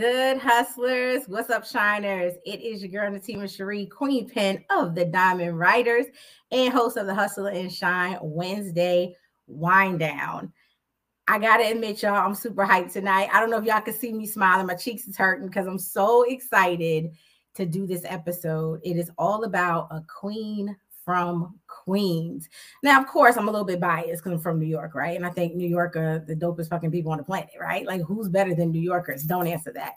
Good, hustlers? What's up, shiners? It is your girl, Natima Cherie, Queen Pen of the Diamond Writers and host of the Hustle and Shine Wednesday Winedown. I gotta admit, y'all, I'm super hyped tonight. I don't know if y'all can see me smiling. My cheeks is hurting because I'm so excited to do this episode. It is all about a queen from Queens. Now, of course, I'm a little bit biased because I'm from New York, right? And I think New York are the dopest fucking people on the planet, right? Like, who's better than New Yorkers? Don't answer that.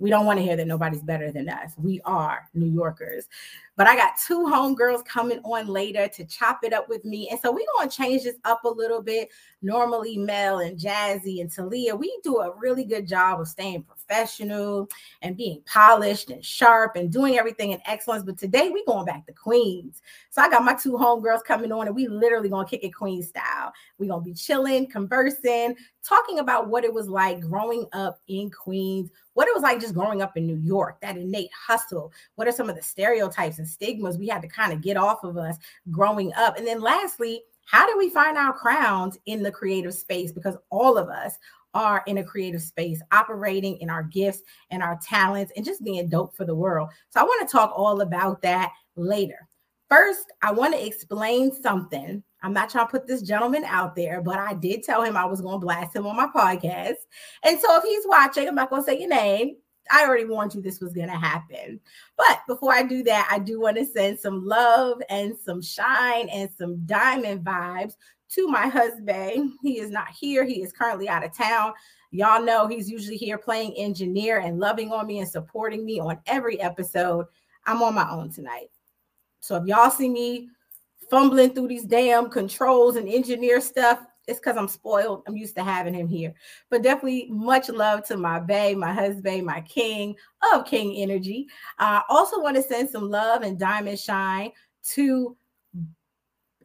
We don't want to hear that nobody's better than us. We are New Yorkers. But I got two homegirls coming on later to chop it up with me. And so we're going to change this up a little bit. Normally, Mel and Jazzy and Talia, we do a really good job of staying professional and being polished and sharp and doing everything in excellence. But today we going back to Queens. So I got my two homegirls coming on and we literally to kick it Queen style. we to be chilling, conversing, talking about what it was like growing up in Queens, what it was like just growing up in New York, that innate hustle. What are some of the stereotypes and stigmas we had to kind of get off of us growing up. And then lastly, how do we find our crowns in the creative space? Because all of us are in a creative space, operating in our gifts and our talents and just being dope for the world. So I want to talk all about that later. First, I want to explain something. I'm not trying to put this gentleman out there, but I did tell him I was going to blast him on my podcast. And so if he's watching, I'm not going to say your name. I already warned you this was going to happen. But before I do that, I do want to send some love and some shine and some diamond vibes to my husband. He is not here, he is currently out of town. Y'all know he's usually here playing engineer and loving on me and supporting me on every episode. I'm on my own tonight. So if y'all see me fumbling through these damn controls and engineer stuff, it's because I'm spoiled. I'm used to having him here. But definitely much love to my bae, my husband, my king of King Energy. I uh, also want to send some love and diamond shine to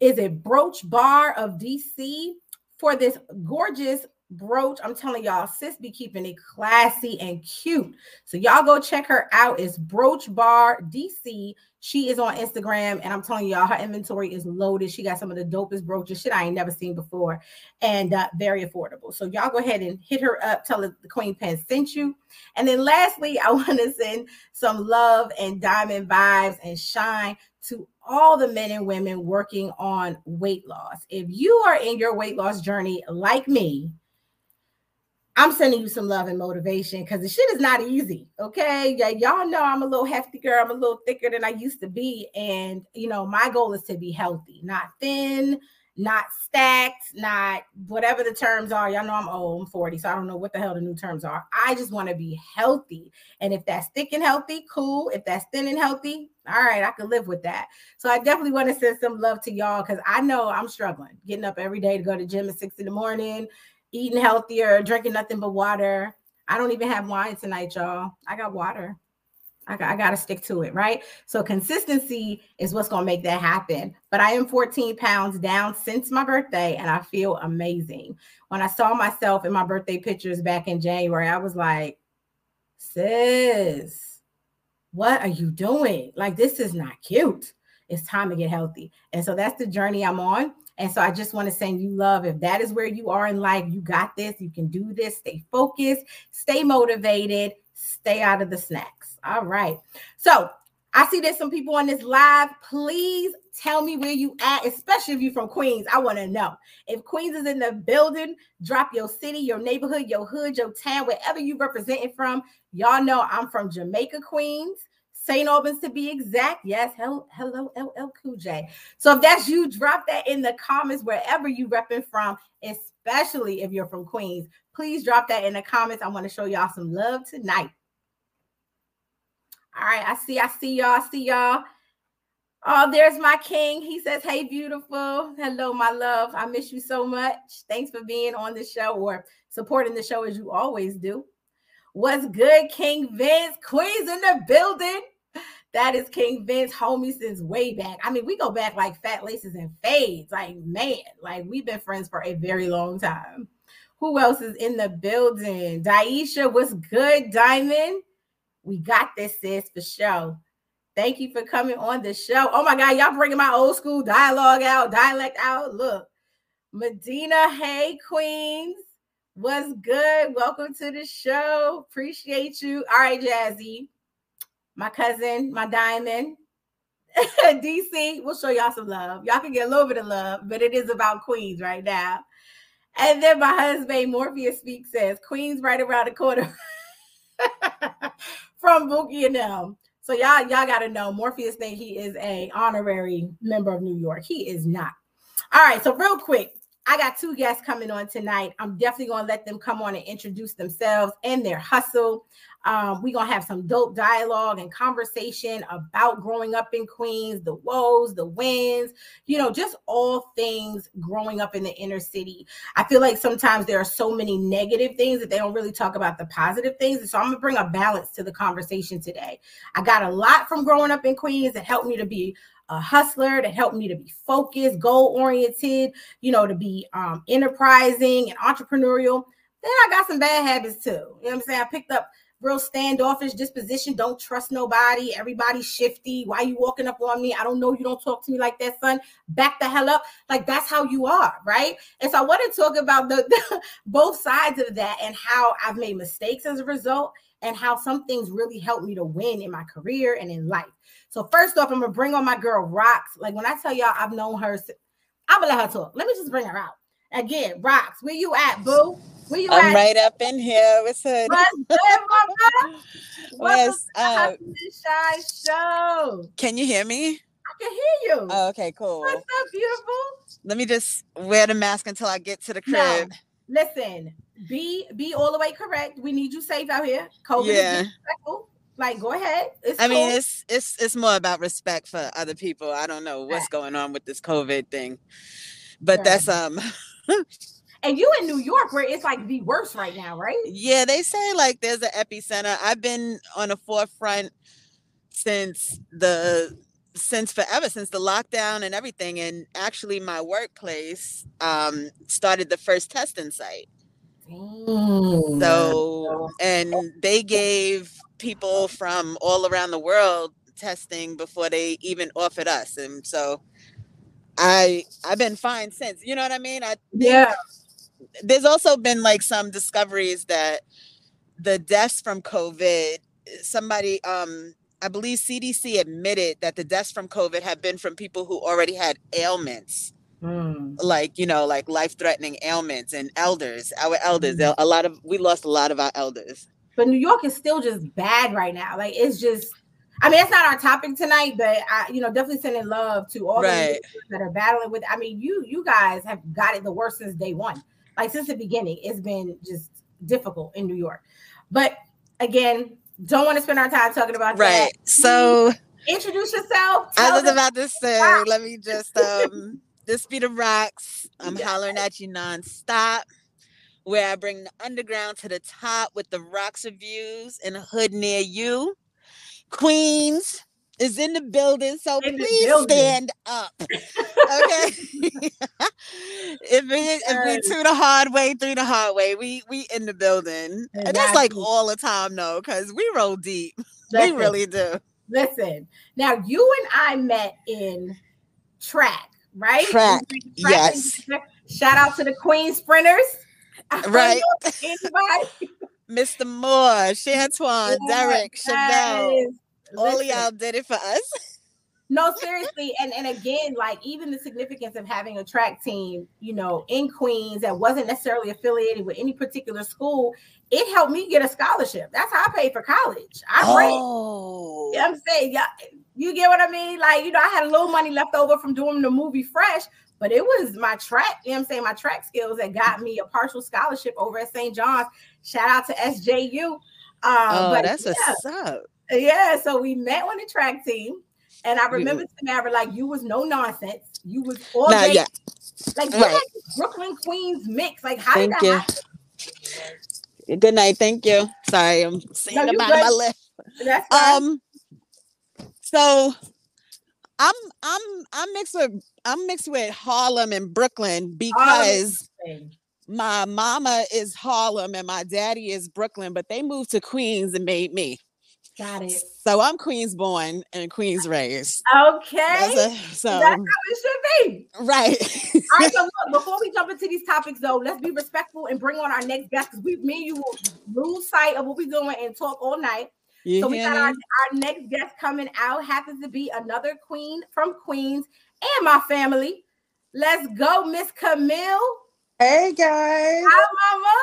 is a Brooch Bar of DC for this gorgeous brooch. I'm telling y'all, sis be keeping it classy and cute. So y'all go check her out. It's Brooch Bar DC. She is on Instagram, and I'm telling y'all, her inventory is loaded. She got some of the dopest brooches, shit I ain't never seen before, and uh, very affordable. So y'all go ahead and hit her up. Tell her the Queen Pen sent you. And then lastly, I want to send some love and diamond vibes and shine to all the men and women working on weight loss. If you are in your weight loss journey like me, I'm sending you some love and motivation because the shit is not easy. Okay. Yeah, y'all know I'm a little hefty girl. I'm a little thicker than I used to be. And you know, my goal is to be healthy, not thin, not stacked, not whatever the terms are. Y'all know I'm old, I'm 40, so I don't know what the hell the new terms are. I just want to be healthy. And if that's thick and healthy, cool. If that's thin and healthy, all right, I can live with that. So I definitely want to send some love to y'all because I know I'm struggling getting up every day to go to gym at six in the morning eating healthier, drinking nothing but water. I don't even have wine tonight, y'all. I got water. I got, I got to stick to it, right? So consistency is what's going to make that happen. But I am 14 pounds down since my birthday, and I feel amazing. When I saw myself in my birthday pictures back in January, I was like, sis, what are you doing? Like, this is not cute. It's time to get healthy. And so that's the journey I'm on. And so I just want to send you love. If that is where you are in life, you got this. You can do this. Stay focused, stay motivated, stay out of the snacks. All right. So I see there's some people on this live. Please tell me where you at, especially if you're from Queens. I want to know. If Queens is in the building, drop your city, your neighborhood, your hood, your town, wherever you representing from. Y'all know I'm from Jamaica, Queens. St. Albans to be exact. Yes, hello, hello, LL Cool J. So if that's you, drop that in the comments wherever you repping from, especially if you're from Queens. Please drop that in the comments. I want to show y'all some love tonight. All right, I see, I see y'all, I see y'all. Oh, there's my king. He says, Hey, beautiful. Hello, my love. I miss you so much. Thanks for being on the show or supporting the show as you always do. What's good, King Vince? Queens in the building. That is King Vince, homie, since way back. I mean, we go back like fat laces and fades. Like, man, like we've been friends for a very long time. Who else is in the building? Daisha, what's good, Diamond? We got this, sis, for show. Thank you for coming on the show. Oh my God, y'all bringing my old school dialogue out, dialect out. Look, Medina, hey, Queens. What's good? Welcome to the show. Appreciate you. All right, Jazzy, my cousin, my diamond, DC. We'll show y'all some love. Y'all can get a little bit of love, but it is about Queens right now. And then my husband, Morpheus Speak, says Queens right around the corner from Bookie and them. So y'all, y'all got to know Morpheus think he is a honorary member of New York. He is not. All right, so real quick, I got two guests coming on tonight. I'm definitely going to let them come on and introduce themselves and their hustle. Um, we're going to have some dope dialogue and conversation about growing up in Queens, the woes, the wins, you know, just all things growing up in the inner city. I feel like sometimes there are so many negative things that they don't really talk about the positive things. And so I'm going to bring a balance to the conversation today. I got a lot from growing up in Queens that helped me to be a hustler that helped me to be focused, goal oriented, you know, to be um, enterprising and entrepreneurial. Then I got some bad habits too. You know what I'm saying? I picked up real standoffish disposition. Don't trust nobody. Everybody's shifty. Why you walking up on me? I don't know. You don't talk to me like that, son. Back the hell up. Like that's how you are, right? And so I want to talk about the, the both sides of that and how I've made mistakes as a result and how some things really helped me to win in my career and in life. So first off, I'm gonna bring on my girl Rocks. Like when I tell y'all I've known her, I'm gonna let her talk. Let me just bring her out. Again, Rocks, where you at, boo? Where you I'm at? right up in here. What's good? What's good, mama? Yes, Welcome to the Shy Show. Can you hear me? I can hear you. Oh, okay, cool. What's up, beautiful? Let me just wear the mask until I get to the No, crib. listen, be be all the way correct. We need you safe out here. COVID is Yeah. Like, go ahead. It's I mean, cool. it's it's it's more about respect for other people. I don't know what's going on with this COVID thing, but Right. that's um and you in New York where it's like the worst right now, right? yeah. They say like there's an epicenter. I've been on the forefront since the since forever since the lockdown and everything and actually my workplace um started the first testing site Mm. So, and they gave people from all around the world testing before they even offered us. And so I I've been fine since. You know what I mean? I yeah, there's also been like some discoveries that the deaths from COVID, somebody um I believe CDC admitted that the deaths from COVID have been from people who already had ailments Mm. like you know like life-threatening ailments and elders our elders Mhm. a lot of we lost a lot of our elders but New York is still just bad right now. Like it's just. I mean, that's not our topic tonight, but I, you know, definitely sending love to all the that are battling with. I mean, you you guys have got it the worst since day one. Like since the beginning, it's been just difficult in New York. But again, don't want to spend our time talking about right that. so Introduce yourself. i was about to say let me just um this be the rocks i'm Yes. hollering at you nonstop where i bring the underground to the top with the RoxReviews in a hood near you queens is in the building so In please building. stand up okay if it if we to the hard way through the hard way we we in the building And and that's like all the time though because we roll deep Listen, we really do listen. Now you and I met in track, right? Track, did yes. Shout out to the Queen Sprinters. Right. Anybody? Mr moore chantuan derek chevelle Yes. all y'all did it for us No, seriously, and and again, like even the significance of having a track team, you know, in Queens that wasn't necessarily affiliated with any particular school, it helped me get a scholarship. That's how I paid for college. I oh You know I'm saying? Yeah, you get what I mean? Like, you know, I had a little money left over from doing the movie Fresh, but it was my track, you know what I'm saying? My track skills that got me a partial scholarship over at St. John's. Shout out to SJU. Um, oh but that's yeah, what's up yeah, so we met on the track team. And I remember Tamarra, like you was no nonsense. You was all Nah, day, yeah. like Right. Brooklyn Queens mix. Like, how thank did you that happen? good night thank you sorry i'm seeing No, the bottom of my lip um so i'm i'm i'm mixed with i'm mixed with harlem and brooklyn because my mama is harlem and my daddy is brooklyn but they moved to queens and made me Got it. So I'm Queens born and Queens raised. Okay. A, so That's how it should be. Right. All right, so look, before we jump into these topics, though, let's be respectful and bring on our next guest because we, me and you will lose sight of what we're doing and talk all night. You so we got our, our next guest coming out happens to be another queen from Queens and my family. Let's go, Miss Camille. Hey guys, Hi, Mama.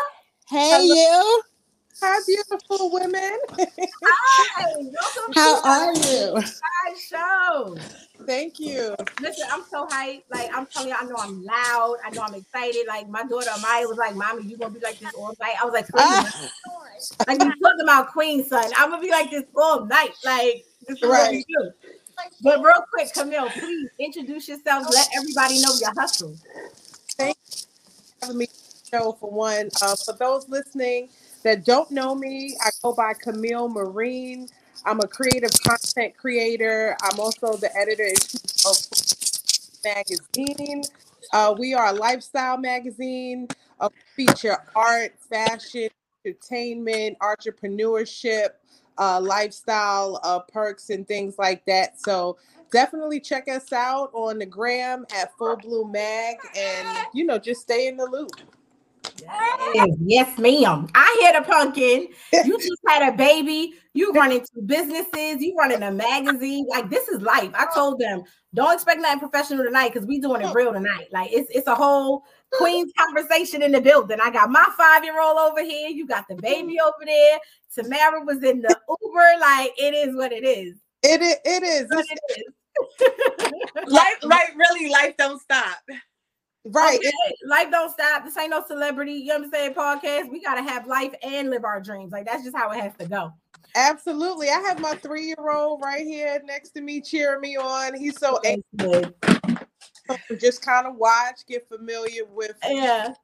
Hey Hello. you. Hi beautiful women. Hi. Welcome How to are you? Hi, show. Thank you. Listen, I'm so hyped. Like I'm telling you, I know I'm loud. I know I'm excited. Like my daughter Maya was like, "Mommy, you gonna be like this all night?" I was like, "Please." Ah. like you talking about Queen, son. I'm gonna be like this all night. Like this is what we Right. do. But real quick, Camille, please introduce yourself. Let everybody know your hustle. Thank you for having me show for one. Uh, for those listening that don't know me, I go by Camille Marine. I'm a creative content creator. I'm also the editor of magazine. Uh, we are a lifestyle magazine. Uh, feature art, fashion, entertainment, entrepreneurship, uh, lifestyle uh, perks, and things like that. So definitely check us out on the gram at Full Bloom Mag, and you know just stay in the loop. Yes, yes, ma'am. I hit a pumpkin. You just had a baby. You running two businesses. You running a magazine. Like this is life. I told them, don't expect nothing professional tonight because we doing it real tonight. Like it's it's a whole Queen's conversation in the building. I got my five year old over here. You got the baby over there. Tamarra was in the Uber. Like it is what it is. It is. It is. What It's- it is. life, right? Really, life don't stop. Right. Okay, life don't stop. This ain't no celebrity. You know what I'm saying? Podcast. We gotta have life and live our dreams. Like that's just how it has to go. Absolutely. I have my three year old right here next to me cheering me on. He's so That's anxious just kind of watch, get familiar with Yeah.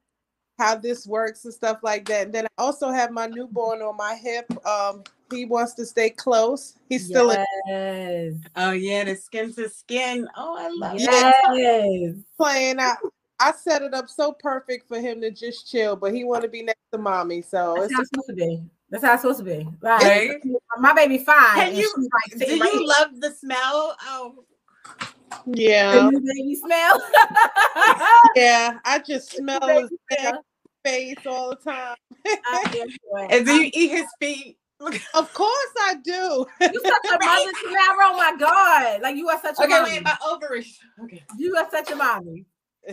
how this works and stuff like that. And then I also have my newborn on my hip. Um, he wants to stay close. He's still yes. Oh yeah, the skin to skin. Oh, I love Yes. playing. I I set it up so perfect for him to just chill, but he want to be next to mommy. So That's it's how it's supposed to be. That's how it's supposed to be. Right. Right. My baby five. Can you- like Do you right here. love the smell? Oh, yeah, The new baby smell. yeah. I just smell his smell. face all the time. I am for it. and do you eat his feet? Of course I do. You such a mother, Tamarra. Oh my God. Like you are such a Okay, mommy. wait, my ovaries. Okay. You are such a mommy.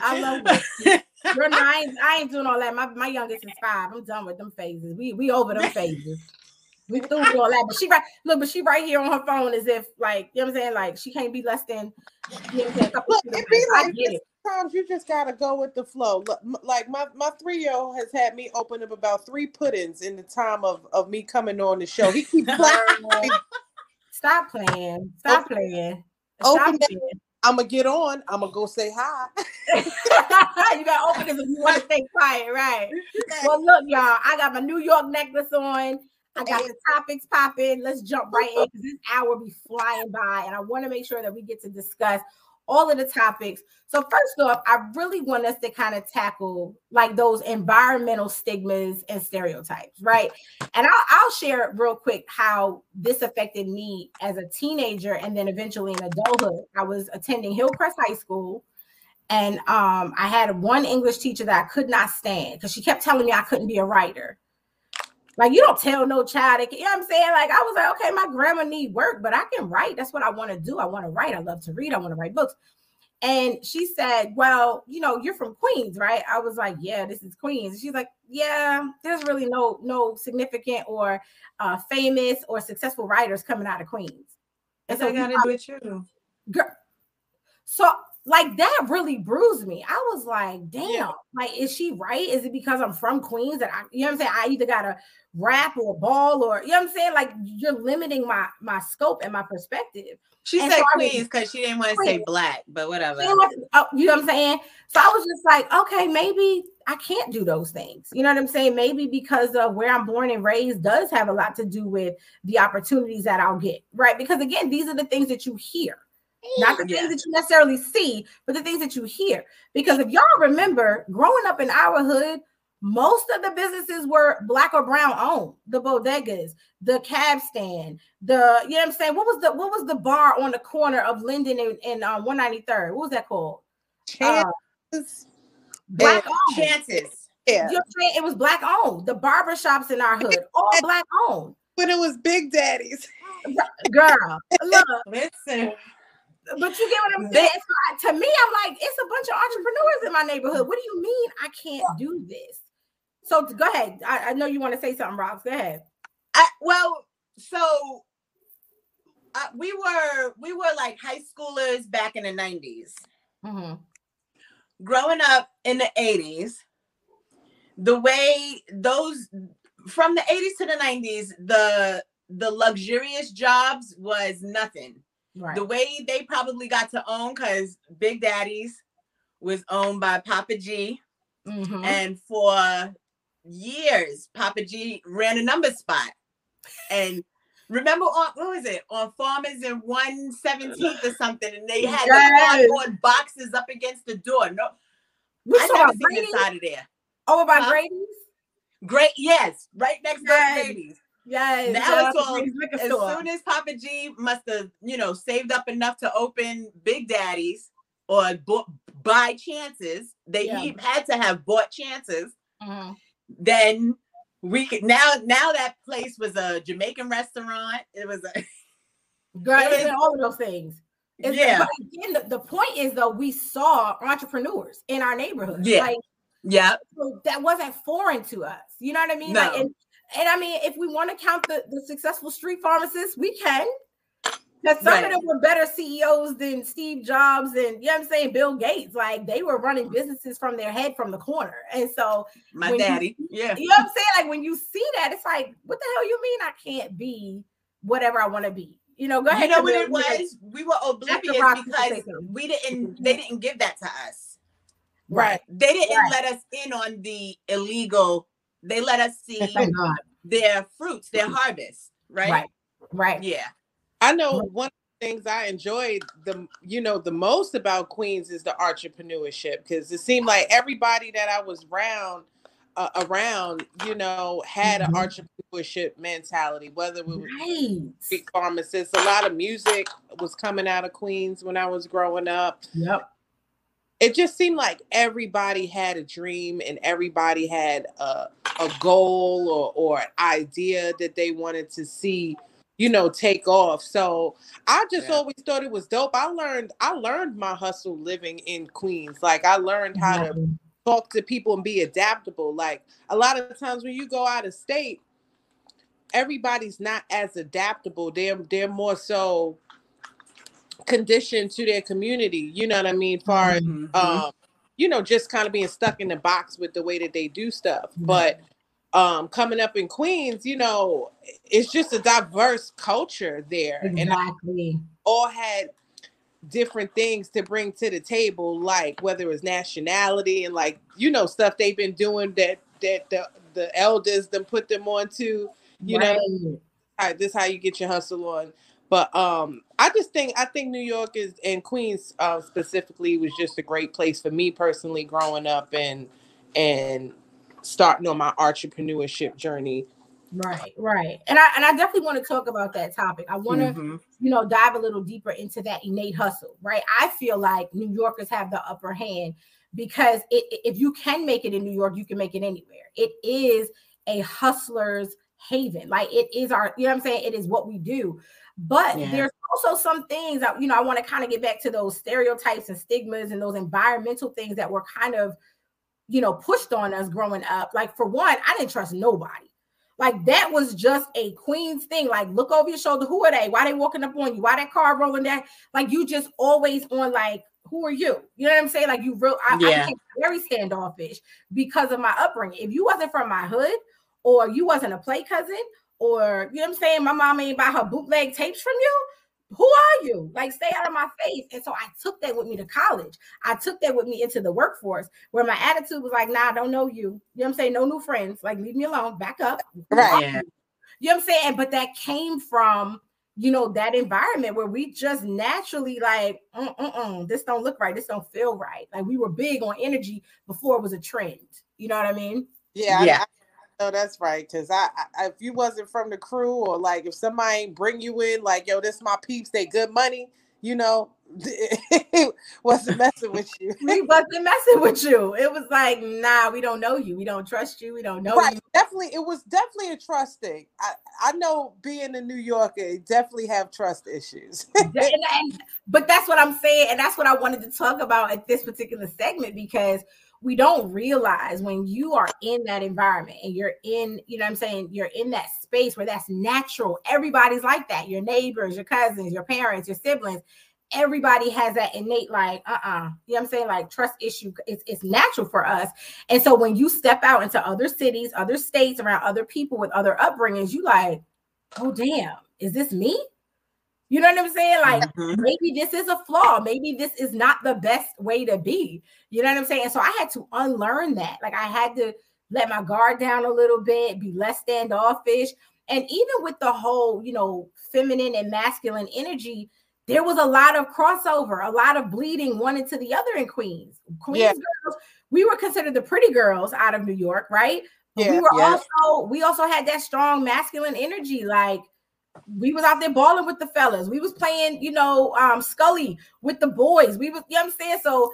I love it. I, ain't, I ain't doing all that. My, my youngest is five. I'm done with them phases. We we over them phases. We through with all that. But she right look, but she right here on her phone as if like you know what I'm saying, like she can't be less than you know what I'm saying, Look, it be like it. Sometimes you just gotta go with the flow. Look, Like my my three year old has had me open up about three puddings in the time of of me coming on the show. He keeps playing. Stop playing. Stop playing. Open Stop that- playing. I'm gonna get on. I'm gonna go say hi. you gotta open this if you want to stay quiet, right? Well, look, y'all, I got my New York necklace on. I got the topics popping. Let's jump right in because this hour be flying by, and I want to make sure that we get to discuss all of the topics. So, first off, I really want us to kind of tackle like those environmental stigmas and stereotypes, right? And I'll, I'll share real quick how this affected me as a teenager and then eventually in adulthood. I was attending Hillcrest High School and um, I had one English teacher that I could not stand because she kept telling me I couldn't be a writer. Like you don't tell no child, you know what I'm saying? Like I was like, okay, my grandma need work, but I can write. That's what I want to do. I want to write. I love to read. I want to write books. And she said, well, you know, you're from Queens, right? I was like, yeah, this is Queens. She's like, yeah, there's really no no significant or uh, famous or successful writers coming out of Queens. And So I gotta do it too. girl. So like that really bruised me. I was like, damn, Yeah. like is she right? Is it because I'm from Queens that I, you know what I'm saying? I either got a rap or a ball or you know what I'm saying? Like you're limiting my my scope and my perspective. She And said so Queens because she didn't want to say black, but whatever. Oh, you know what I'm saying? So I was just like, okay, maybe I can't do those things. You know what I'm saying? Maybe because of where I'm born and raised does have a lot to do with the opportunities that I'll get, right? Because again, these are the things that you hear, not the Yeah. things that you necessarily see, but the things that you hear. Because if y'all remember growing up in our hood, most of the businesses were black or brown owned. The bodegas, the cab stand, the you know what I'm saying. What was the what was the bar on the corner of Linden and, and uh, 193rd? What was that called? Uh, Chances. black owned. Chances. yeah. You know what I'm saying? It was black owned. The barber shops in our hood, all black owned. When it was Big Daddy's. Girl, look, Listen. But you get what I'm saying. So I- to me, I'm like, it's a bunch of entrepreneurs in my neighborhood. What do you mean I can't do this? So go ahead. I, I know you want to say something, Rob. Go ahead. I, well, so uh, we were we were like high schoolers back in the 90s. Mm-hmm. Growing up in the 80s, the way those from the 80s to the 90s, the the luxurious jobs was nothing. Right. The way they probably got to own because Big Daddy's was owned by Papa G. Mhm. And for years, Papa G ran a number spot. And remember on what was it? On Farmers in 117th or something, and they had Yes. the cardboard boxes up against the door. No, We I saw never seen inside of there. over by Huh? Brady's. Great, yes, right next door Yes. to Brady's. Yes. Now shout out it's all- As soon as Papa G must have, you know, saved up enough to open Big Daddy's or bu- buy chances, they Yeah. he had to have bought chances. Mhm. then we could now now that place was a Jamaican restaurant. It was a Girl, It been all of those things. It's- yeah, But again, the, the point is though, we saw entrepreneurs in our neighborhood. Yeah. Like yeah, so that wasn't foreign to us. You know what I mean? Like, No. and, and I mean, if we want to count the, the successful street pharmacists, we can. Because some Right. of them were better CEOs than Steve Jobs and you know what I'm saying, Bill Gates. Like they were running businesses from their head from the corner. And so my When you- daddy. yeah, you know what I'm saying? Like when you see that, it's like, what the hell you mean I can't be whatever I want to be? You know, go ahead. you know what it was? We were oblivious Rock to say because we didn't. Mm-hmm. They didn't give that to us. Right. They didn't Right. let us in on the illegal. They let us see their fruits, their harvest. Right. Right. Right. Yeah. I know one of the things I enjoyed the you know the most about Queens is the entrepreneurship because it seemed like everybody that I was around uh, around you know had Mhm. an entrepreneurship mentality. Whether it was Right. street pharmacists, a lot of music was coming out of Queens when I was growing up. Yep. It just seemed like everybody had a dream and everybody had a, a goal or, or an idea that they wanted to see you know take off. So i just Yeah. always thought it was dope. I learned i learned my hustle living in queens. Like i learned how to talk to people and be adaptable. Like a lot of times when you go out of state everybody's not as adaptable. They're they're more so conditioned to their community you know what i mean far as Mhm. um you know just kind of being stuck in the box with the way that they do stuff but um coming up in queens you know it's just a diverse culture there and Exactly. all had different things to bring to the table like whether it's nationality and like you know stuff they've been doing that that the the elders then put them on to you know Right. how, this how you get your hustle on. But um, I just think I think New York is and Queens uh, specifically was just a great place for me personally growing up and and starting on my entrepreneurship journey. Right, right. And I and I definitely want to talk about that topic. I want to, Mhm. you know, dive a little deeper into that innate hustle, right? I feel like New Yorkers have the upper hand because it, if you can make it in New York, you can make it anywhere. It is a hustler's haven. Like it is our, you know what I'm saying? It is what we do. But Yeah. there's also some things that, you know, I want to kind of get back to those stereotypes and stigmas and those environmental things that were kind of, you know, pushed on us growing up. Like for one, I didn't trust nobody. Like that was just a queen's thing. Like look over your shoulder. Who are they? Why they walking up on you? Why that car rolling down? Like you just always on like, who are you? You know what I'm saying? Like you real I, I Yeah. became very standoffish because of my upbringing. If you wasn't from my hood or you wasn't a play cousin or you know what I'm saying, my mom ain't buy her bootleg tapes from you. Who are you? Like, stay out of my face. And so I took that with me to college. I took that with me into the workforce where my attitude was like, nah, I don't know you. You know what I'm saying? No new friends. Like, leave me alone. Back up. Right. Yeah. you? You know what I'm saying? But that came from, you know, that environment where we just naturally like, this don't look right. This don't feel right. Like we were big on energy before it was a trend. You know what I mean? Yeah, Yeah. I, no, that's right. Cause I, I, if you wasn't from the crew, or like if somebody bring you in, like yo, this my peeps, they good money. You know, wasn't messing with you. we wasn't messing with you. It was like, nah, we don't know you. We don't trust you. We don't know right, you. definitely. It was definitely a trust thing. I, I know being a New Yorker, definitely have trust issues. And- and- but that's what I'm saying, and that's what I wanted to talk about at this particular segment because we don't realize when you are in that environment and you're in, you know what I'm saying, you're in that space where that's natural. Everybody's like that. Your neighbors, your cousins, your parents, your siblings. Everybody has that innate, like, uh-uh, you know what I'm saying? Like trust issue. It's, it's natural for us. And so when you step out into other cities, other states, around other people with other upbringings, you like, oh damn, is this me? You know what I'm saying? Like Mhm. maybe this is a flaw. Maybe this is not the best way to be. You know what I'm saying? So I had to unlearn that. Like I had to let my guard down a little bit, be less standoffish. And even with the whole, you know, feminine and masculine energy, there was a lot of crossover, a lot of bleeding one into the other in Queens. Queens Yeah. girls, we were considered the pretty girls out of New York, right? But we were yeah. also we also had that strong masculine energy, like we was out there balling with the fellas. We was playing, you know, um Scully with the boys. We was, you know what I'm saying? So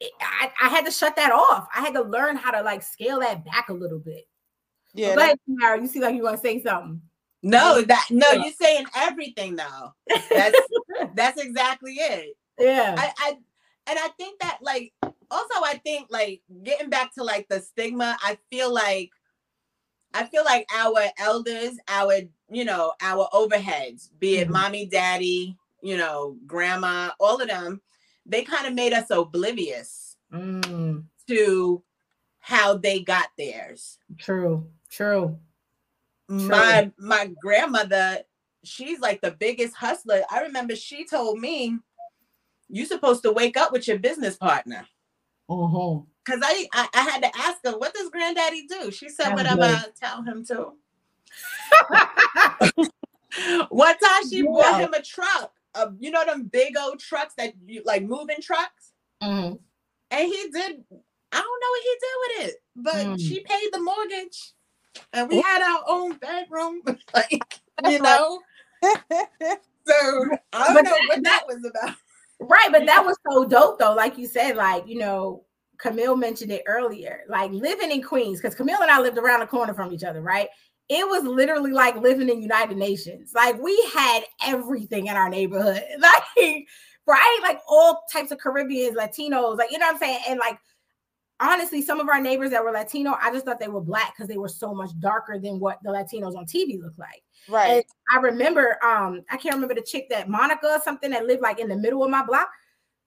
it- I, I had to shut that off. I had to learn how to like scale that back a little bit. yeah, Go ahead, You see like you want to say something. No, that no, Yeah. you're saying everything though. That's that's exactly it. Yeah. I, I and I think that like also I think like getting back to like the stigma, I feel like I feel like our elders, our you know, our overheads, be it Mhm. mommy, daddy, you know, grandma, all of them, they kind of made us oblivious Mm, to how they got theirs. true. True. my my grandmother she's like the biggest hustler i remember she told me "You're supposed to wake up with your business partner Mhm. Because I, I i had to ask her what does granddaddy do she said That's whatever good. i tell him to one time she bought him a truck uh, you know them big old trucks that you like moving trucks Mhm. and he did i don't know what he did with it but Mm. she paid the mortgage and we had our own bedroom like you know So I don't But know what that- that was about. Right, but that was so dope though. Like you said, like you know, Camille mentioned it earlier. Like living in Queens, because Camille and I lived around the corner from each other, right? It was literally like living in United Nations. Like we had everything in our neighborhood, like right, like all types of Caribbeans, Latinos, like you know what I'm saying, and like. Honestly, some of our neighbors that were Latino, I just thought they were black because they were so much darker than what the Latinos on TV look like. right. And I remember, um, I can't remember the chick that Monica or something that lived like in the middle of my block.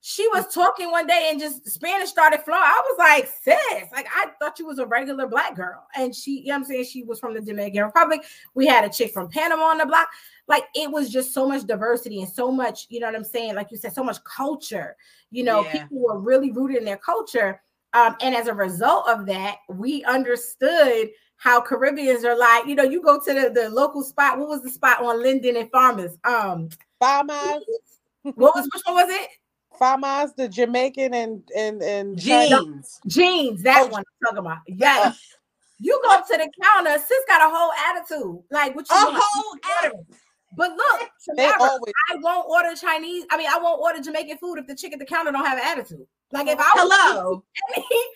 She was talking one day and just Spanish started flowing. I was like, sis, like I thought you was a regular black girl. And she, you know what I'm saying? She was from the Dominican Republic. We had a chick from Panama on the block. Like it was just so much diversity and so much, you know what I'm saying? Like you said, so much culture. You know, Yeah. people were really rooted in their culture. Um, and as a result of that, we understood how Caribbeans are like, you know, you go to the, the local spot. What was the spot on Linden and Farmers? Um, Famas, what was which one was it? Famas, the Jamaican and and and Chinese- Jeans. Jeans, that Oh. one I'm talking about. Yes. Uh. You go up to the counter, sis got a whole attitude. Like what you A doing? whole attitude. But look, They Tamarra, always I won't order Chinese. I mean, I won't order Jamaican food if the chick at the counter don't have an attitude. Like if I was Hello. Anything-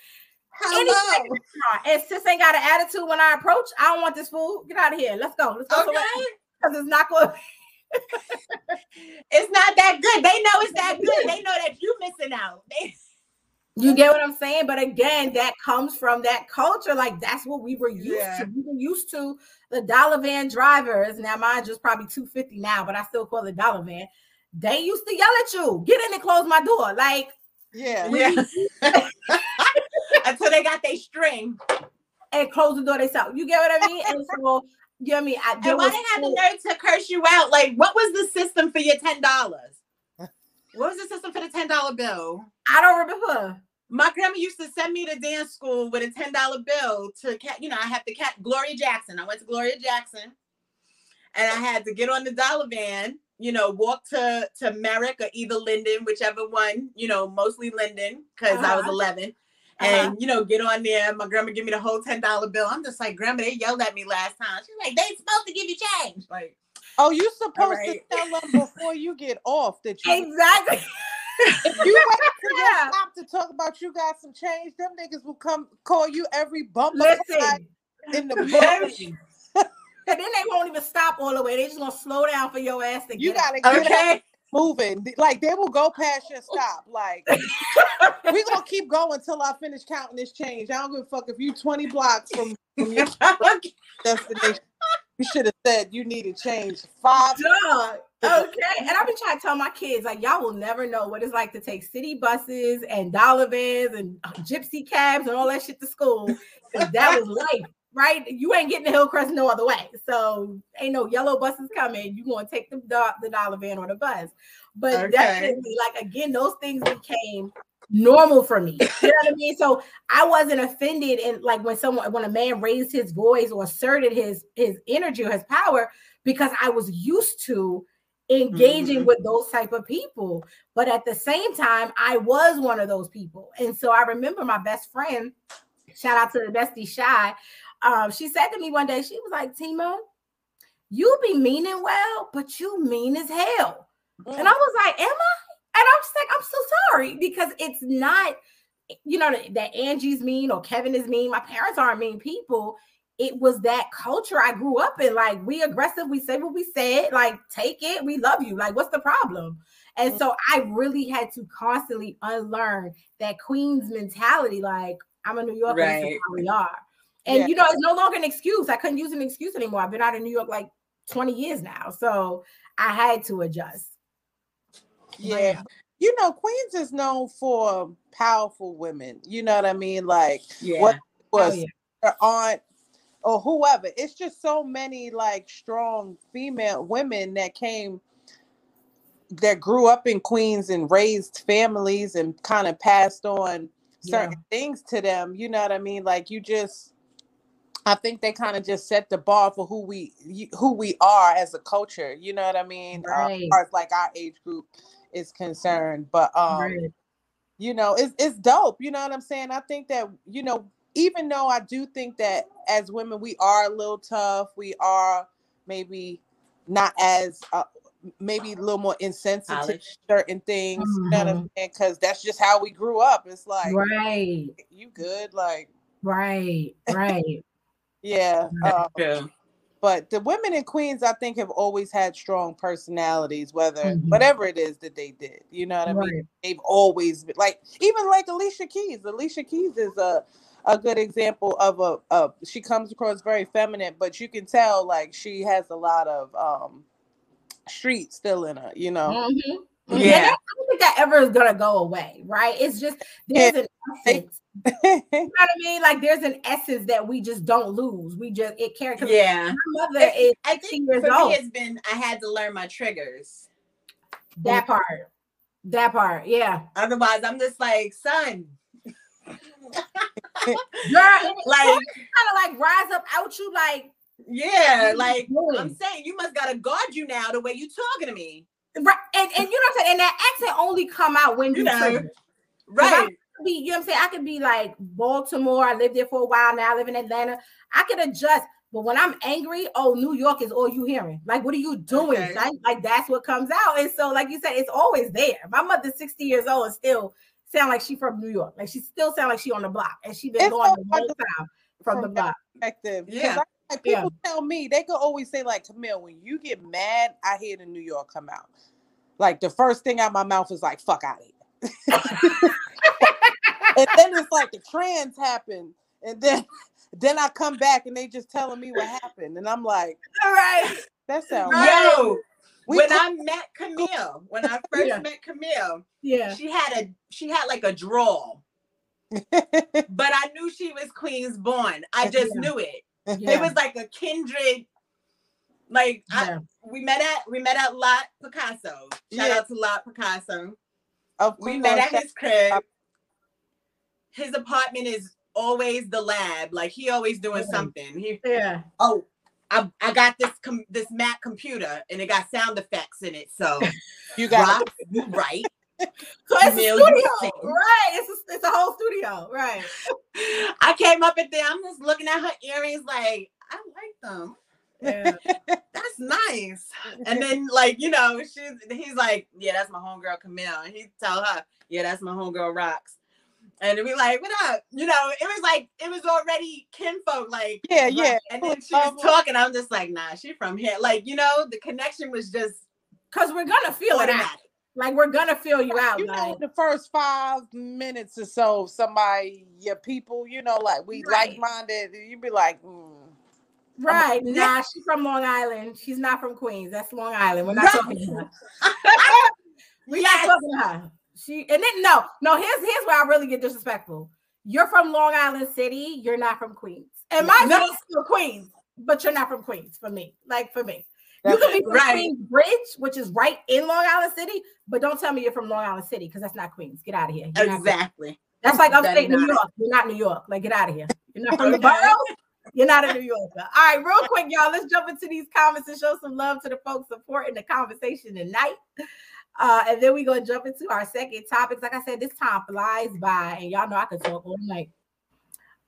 Hello. and sis ain't got an attitude when I approach, I don't want this food. Get out of here. Let's go. Let's go somewhere Okay. because it's not going. It's not that good. They know it's that good. They know that you missing out. They, You get what I'm saying? But again, that comes from that culture. Like that's what we were used Yeah. to. We were used to the dollar van drivers. Now mine just probably 250 now, but I still call it dollar van. They used to yell at you, get in and close my door. Like yeah. yeah. Until they got their string. and close the door they themselves. You get what I mean? And so you know what I mean? I, And why they had the nerve to curse you out? Like, what was the system for your ten dollars? What was the system for the ten dollar bill? I don't remember. My grandma used to send me to dance school with a ten dollar bill to cat. You know, I have to cat Gloria Jackson. I went to Gloria Jackson, and I had to get on the dollar van. You know, walk to to Merrick or either Linden, whichever one. You know, mostly Linden because I was Uh-huh. eleven, and Uh-huh. you know, get on there. My grandma give me the whole ten dollar bill. I'm just like, grandma, they yelled at me last time. She's like, they supposed to give you change. Like, Oh, you supposed right. to tell them before you get off that you Exactly. if you wait till Yeah. stop to talk about you got some change, them niggas will come call you every bumper Listen. in the book. And then they won't even stop all the way. They just gonna slow down for your ass to You get out. gotta get okay, moving. Like they will go past your stop. Like we gonna keep going until I finish counting this change. I don't give a fuck if you 20 blocks from, from your destination. You should have said you needed change. Five. Okay. And I've been trying to tell my kids, like, y'all will never know what it's like to take city buses and dollar vans and uh, gypsy cabs and all that shit to school. that was life, right? You ain't getting to Hillcrest no other way. So ain't no yellow buses coming. You gonna take the, do- the dollar van or the bus. But Okay. definitely, like again, those things became normal for me. You know what I mean? So I wasn't offended and like when someone when a man raised his voice or asserted his his energy or his power because I was used to engaging Mhm. with those type of people. But at the same time, I was one of those people. And so I remember my best friend, shout out to the bestie Shy. Um, she said to me one day, she was like, Timo, you be meaning well, but you mean as hell. And I was like, Am I? And I'm just like, I'm so sorry because it's not, you know, that, Angie's mean or Kevin is mean. My parents aren't mean people. It was that culture I grew up in. Like, we aggressive, we say what we said, like, take it, we love you. Like, what's the problem? And so I really had to constantly unlearn that Queen's mentality. Like, I'm a New Yorker, this is Right. how we are. And Yeah. you know, it's no longer an excuse. I couldn't use an excuse anymore. I've been out of New York like 20 years now. So I had to adjust. Yeah. You know, Queens is known for powerful women. You know what I mean? Like yeah, What- Oh, was yeah. her aunt or whoever. It's just so many like strong female women that came that grew up in Queens and raised families and kind of passed on certain things to them. You know what I mean? Like you just I think they kind of just set the bar for who we who we are as a culture. You know what I mean? Uh, as far as like our age group is concerned. But um Right. you know it's it's dope you know what i'm saying i think that you know even though i do think that as women we are a little tough we are maybe not as uh, maybe a little more insensitive to certain things you know what i'm saying because that's just how we grew up it's like right. you good like Right. Right. Yeah uh, True. but the women in queens i think have always had strong personalities whether Mhm. whatever it is that they did you know what i mean they've always been like even like Alicia Keys. Alicia Keys is a a good example of a, a she comes across very feminine, but you can tell like she has a lot of um street still in her, you know. Mhm. Yeah. And that- I don't think that ever is gonna go away, right? It's just there's an essence. You know what I mean? Like there's an essence that we just don't lose. We just it carries. 'cause Yeah, My mother is I think years for old. me it's been I had to learn my triggers. that part. That part, yeah. Otherwise, I'm just like, son, Girl, like, kind of like rise up out you, like yeah, like? I'm saying, you must gotta guard you now the way you talking to me, right. And, and you know what I'm saying? And that accent only come out when you You know, trigger. right? be, you know what I'm saying? I could be like Baltimore. I lived there for a while now. I live in Atlanta. I could adjust. But when I'm angry, oh, New York is all you hearing. Like, what are you doing? Okay. Like, like that's what comes out. And so, like you said, it's always there. My mother's 60 years old and still sound like she from New York. Like she still sound like she on the block. And she been It's going so the whole time from the block. Perspective. 'Cause Yeah. I- like Yeah. people tell me they could always say like Camille, when you get mad, I hear the New York come out. Like the first thing out my mouth is like fuck out of here. and then it's like the trans happen, and then then I come back and they just telling me what happened, and I'm like, All right. that sounds. Right. Yo, We when I met Camille, when I first Yeah. met Camille, Yeah. she had a she had like a drawl, but I knew she was Queens born. I just Yeah. knew it. Yeah. It was like a kindred. Like I, we met at we met at Lot Picasso. Shout Yeah. out to Lot Picasso. Of We met at his crib. His apartment is always the lab. Like he always doing Right. something. He Yeah. oh, I, I got this com- this Mac computer and it got sound effects in it. So you got Rock, you right. So it's a studio, right? It's a, it's a whole studio right? I came up at there. I'm just looking at her earrings, like I like them. Yeah. That's nice. And then, like you know, she's he's like, yeah, that's my homegirl Camille. And he tell her, yeah, that's my homegirl Rocks. And we like, what up? You know, it was like it was already kinfolk, like Yeah, yeah. And then she was talking. I'm just like, nah, she from here. Like you know, the connection was just Because we're gonna feel it out. Like we're gonna feel you out. You know, Like, the first five minutes or so, somebody, your people, you know, like we Right. like minded, you'd be like, mm. right? I'm- Nah, she's from Long Island. She's not from Queens. That's Long Island. We're not Right. talking to her. We're Yes. not talking to her. She and then no, no. Here's here's where I really get disrespectful. You're from Long Island City. You're not from Queens. And my No. still Queens, but you're not from Queens. For me, like for me, you can be from Right. Queens Bridge, which is right in Long Island City, but don't tell me you're from Long Island City because that's not Queens. Get out of here. You're. Exactly. That's like That upstate New not- York. You're not New York. Like, get out of here. You're not from the Okay. boroughs. You're not a New Yorker. All right, real quick, y'all. Let's jump into these comments and show some love to the folks supporting the conversation tonight. Uh, and then we're gonna jump into our second topics. Like I said, this time flies by, and y'all know I could talk all night.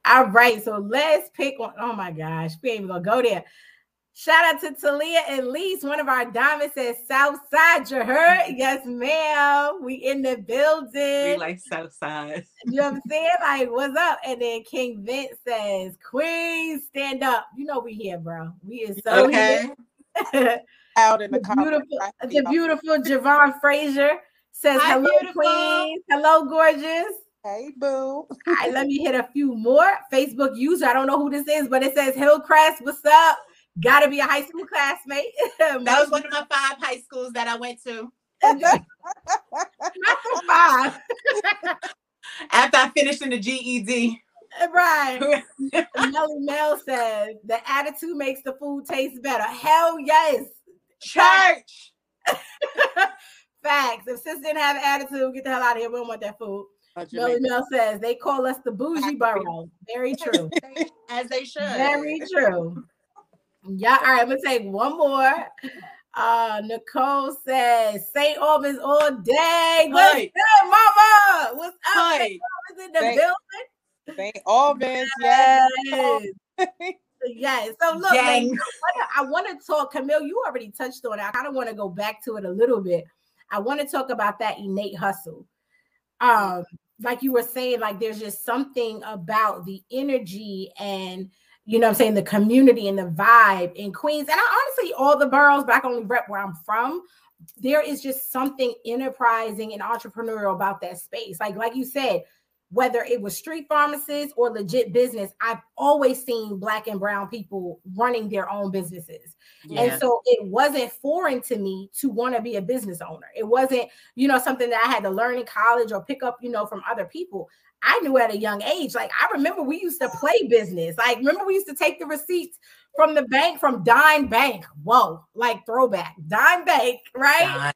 All right, so let's pick one. Oh my gosh, we ain't even gonna go there. Shout out to Talia and Lise. One of our diamonds says Southside. You heard? Mm-hmm. Yes, ma'am. We in the building. We like Southside. You know what I'm saying? Like, what's up? And then King Vince says, Queen, stand up. You know we here, bro. We is so Okay. here. out in the, the beautiful, the beautiful Javon Frazier says, Hi, Hello, beautiful." Queen. Hello, gorgeous. Hey, boo. All right, let me hit a few more. Facebook user. I don't know who this is, but it says Hillcrest. What's up? Gotta be a high school classmate. That was one of my five high schools that I went to. Not the five. After I finished in the GED. Right. Melly Mel says the attitude makes the food taste better. Hell yes. Church. Facts. If sis didn't have attitude, get the hell out of here. We don't want that food. Bunch Melly. Mel says they call us the bougie borough. Very true. As they should. Very true. Yeah. All right. I'm gonna take one more. Uh, Nicole says St. Albans all day. What's Hi. good, mama? What's up? St. Albans in the building. St. Albans, yes. Yes. Yes. So look, like, I want to talk, Camille. You already touched on it. I kind of want to go back to it a little bit. I want to talk about that innate hustle. Um, like you were saying, like there's just something about the energy and you know what I'm saying, the community and the vibe in Queens. And I honestly all the boroughs, but I can only rep where I'm from. There is just something enterprising and entrepreneurial about that space. Like, like you said, whether it was street pharmacists or legit business, I've always seen black and brown people running their own businesses. And so it wasn't foreign to me to want to be a business owner. It wasn't, you know, something that I had to learn in college or pick up, you know, from other people. I knew at a young age. Like I remember we used to play business. Like remember we used to take the receipts from the bank from Dime Bank. Whoa, like throwback. Dime Bank, right?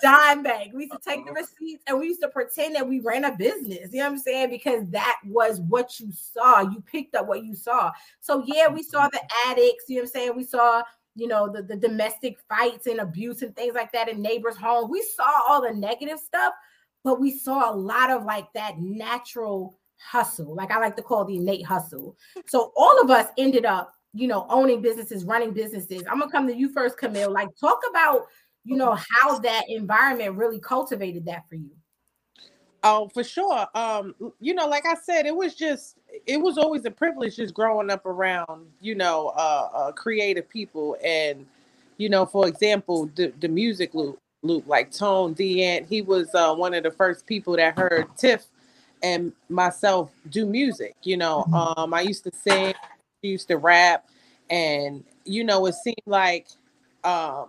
dime bank. We used to take the uh-huh. receipts and we used to pretend that we ran a business. You know what I'm saying? Because that was what you saw. You picked up what you saw. So yeah, we saw the mm-hmm. addicts. You know what I'm saying? We saw you know the, the domestic fights and abuse and things like that in neighbors' homes. We saw all the negative stuff, but we saw a lot of like that natural hustle, like I like to call the innate hustle. So all of us ended up, you know, owning businesses, running businesses. I'm gonna come to you first, Camille. Like, talk about you know how that environment really cultivated that for you Oh, for sure. Um, you know, like I said, it was just it was always a privilege just growing up around, you know, uh, uh creative people and you know, for example, the, the music loop loop, like Tone Deant, he was uh, one of the first people that heard Tiff and myself do music. You know, um, I used to sing, used to rap, and you know, it seemed like um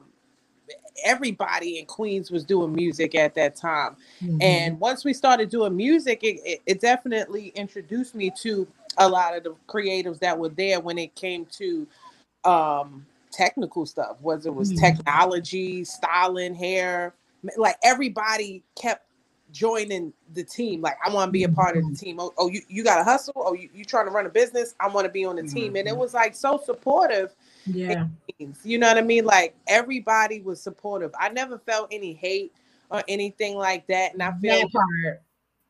everybody in Queens was doing music at that time. And once we started doing music, it, it, it definitely introduced me to a lot of the creatives that were there when it came to um, technical stuff, whether it was Mhm. technology, styling, hair, like everybody kept joining the team. Like, I want to be a part of the team. Oh, oh you, you got to hustle. Oh, you, you trying to run a business? I want to be on the team. And it was like so supportive yeah you know what I mean? Like everybody was supportive. I never felt any hate or anything like that. And I feel part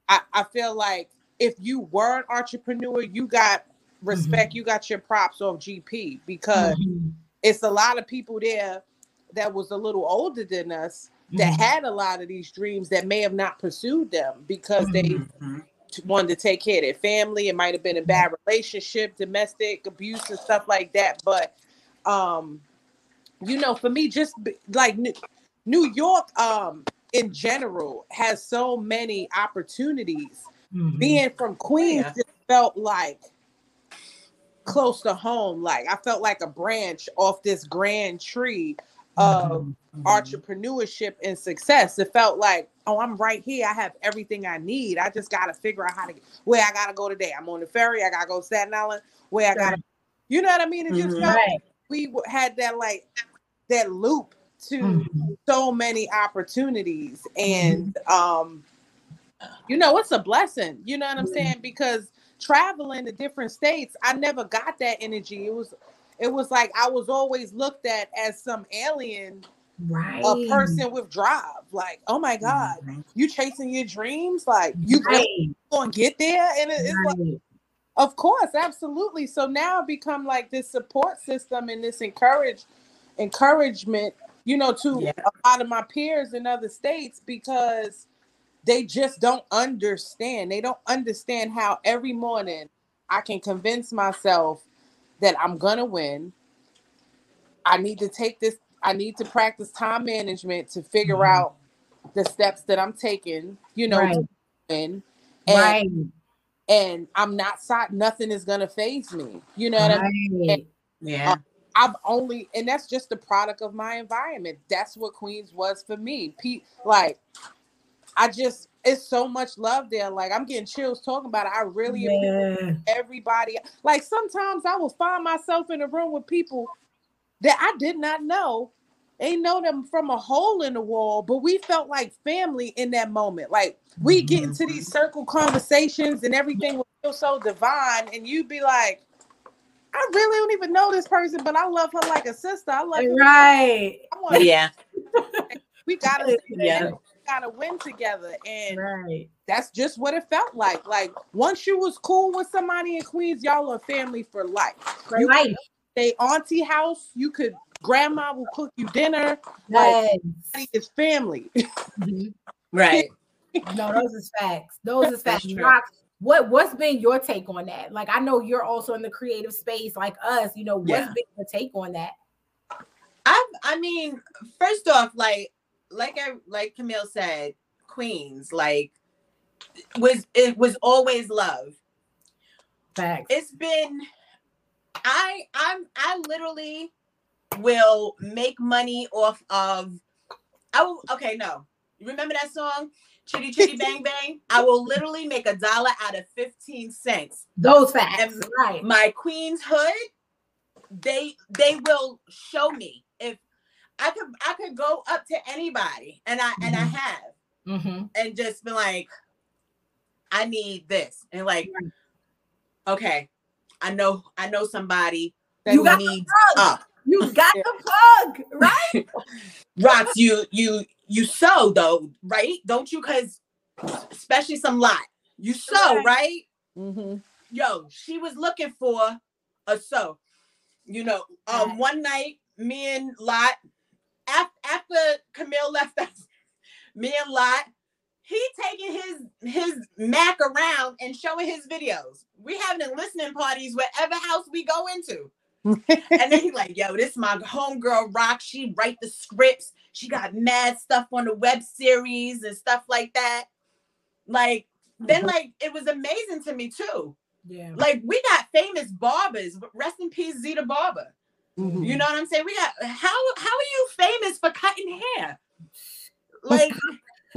I, I feel like if you were an entrepreneur, you got respect, Mm-hmm. you got your props off GP because Mhm. It's a lot of people there that was a little older than us that Mhm. had a lot of these dreams that may have not pursued them because they Mhm. wanted to take care of their family. It might have been a bad relationship, domestic abuse, and stuff like that. But, um, you know, for me, just like New, York, um, in general, has so many opportunities. Mhm. Being from Queens Yeah. just felt like close to home. Like I felt like a branch off this grand tree of Mhm. entrepreneurship and success. It felt like, oh, I'm right here. I have everything I need. I just got to figure out how to get, where I got to go today. I'm on the ferry. I got to go to Staten Island. Where I got to, you know what I mean? It just Mhm. felt Right. we had that like that loop to Mhm. so many opportunities and um you know it's a blessing you know what i'm saying because traveling to different states i never got that energy it was it was like i was always looked at as some alien Right. a person with drive like oh my god Mhm. you chasing your dreams like you Right. gonna get there and it- it's like of course, absolutely. So now I've become like this support system and this encourage encouragement, you know, to Yeah. a lot of my peers in other states because they just don't understand. They don't understand how every morning I can convince myself that I'm gonna win. I need to take this, I need to practice time management to figure Mhm. out the steps that I'm taking, you know, Right. And right. and I'm not side, nothing is gonna phase me. You know what I mean? Right. Yeah. I've only, and that's just the product of my environment. That's what Queens was for me. Pete, like, I just, it's so much love there. Like, I'm getting chills talking about it. I really appreciate Yeah. everybody. Like, sometimes I will find myself in a room with people that I did not know. Ain't know them from a hole in the wall, but we felt like family in that moment. Like we get into these mm-hmm. circle conversations and everything will feel so divine, and you'd be like, I really don't even know this person, but I love her like a sister. I love her. Right. I Yeah. we gotta Yeah. We gotta win together. And Right. that's just what it felt like. Like once you was cool with somebody in Queens, y'all are family for life. For You life. They auntie house, you could grandma will cook you dinner. Like Yes. it's family. Mhm. Right. No, those is facts. Those is facts. true. Rox, what what's been your take on that? Like I know you're also in the creative space like us. You know, what's Yeah. been your take on that? I I mean, first off, like like I like Camille said, Queens, like was it was always love. Facts. It's been I I'm I literally will make money off of I will okay, no. You remember that song? Chitty Chitty Bang Bang? I will literally make a dollar out of 15 cents. Those facts. And right. my queen's hood they they will show me i could i could go up to anybody and i and i Mhm. have Mm-hmm. and just be like i need this and like okay i know i know somebody That You got the needs plug. up You got Yeah. the plug, right? Rox you you you sew though right don't you because especially some lot you sew Right. right Mhm. yo, she was looking for a sew. You know, um, Right. one night, me and Lot, after, after Camille left us, me and Lot, he taking his his Mac around and showing his videos. We having listening parties wherever house we go into. and then he like, yo, this my homegirl rock. She write the scripts. She got mad stuff on the web series and stuff like that. Like, then Mhm. like it was amazing to me too. Yeah. Like we got famous barbers. Rest in peace, Zeta Barber. Mhm. You know what I'm saying? We got how how are you famous for cutting hair? Like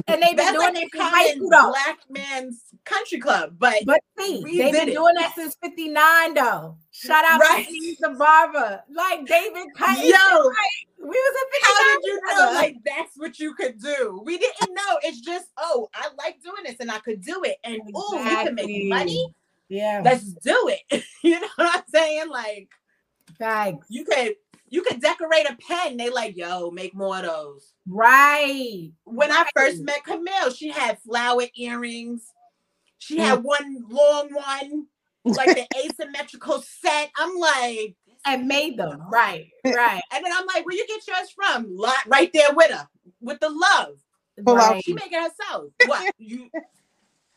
And they've been doing like that a since high common school though. black man's country club. But, But see, they've been it. doing that since 59 though. Shout out Right. to the barber. Like David Cutting. yo, We was 59. how did you know like that's what you could do? We didn't know. It's just, oh, I like doing this and I could do it. And oh, we can make money. Yeah. Let's do it. you know what I'm saying? Like Thanks. you could you could decorate a pen. They like, yo, make more of those. Right. when I first met Camille, she had flower earrings. She mm. had one long one, like the asymmetrical set. I'm like, and made them right, right. And then I'm like, where you get yours from? Lot right there with her, with the love. Right, She make it herself. What you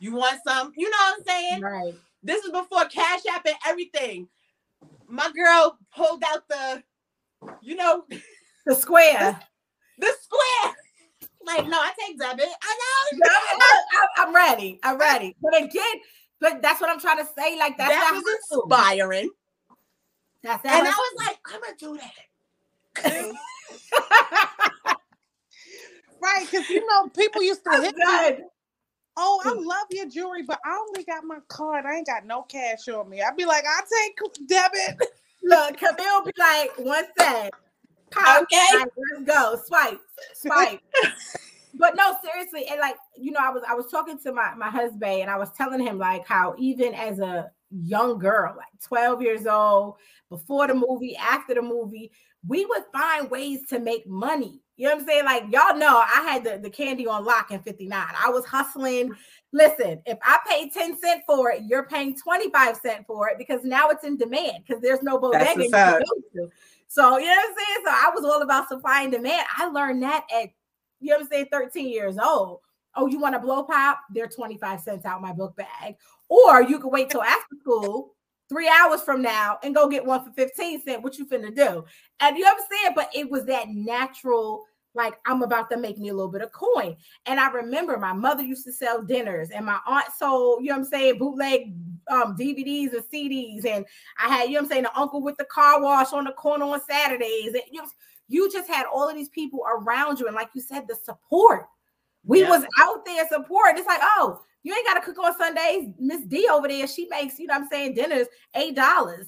you want some? You know what I'm saying? right. This is before Cash App and everything. My girl pulled out the, you know, The square. the square. Like, no, I take debit. I know. I, I'm ready. I'm ready. But again, but that's what I'm trying to say. Like that's that was inspiring. That's that. And I was like, I'm gonna do that. Right, because you know people used to That's hit me. Oh, I love your jewelry, but I only got my card. I ain't got no cash on me. I'd be like, I'll take debit. Look, Camille be like, one cent. Pop, Okay. like, let's go. Swipe, swipe. but no, seriously, and like, you know, I was I was talking to my my husband and I was telling him like how even as a young girl, like 12 years old, before the movie, after the movie, we would find ways to make money. You know what I'm saying? Like, y'all know I had the, the candy on lock in 59. I was hustling. Listen, if I pay 10 cent for it, you're paying 25 cent for it because now it's in demand because there's no bodega you can go to. So, you know what I'm saying? So I was all about supply and demand. I learned that at, you know what I'm saying, 13 years old. Oh, you want a blow pop? They're 25 cents out my book bag. Or you could wait till after school, three hours from now, and go get one for 15 cents. What you finna do? And you know what I'm? But it was that natural, like I'm about to make me a little bit of coin. And I remember my mother used to sell dinners, and my aunt sold, you know what I'm saying, bootleg um, DVDs and CDs. And I had, you know what I'm saying, the uncle with the car wash on the corner on Saturdays. And you, know, you just had all of these people around you. And like you said, the support. We Yeah. was out there supporting. It's like, oh, you ain't got to cook on Sundays. Miss D over there, she makes, you know what I'm saying, dinners $8.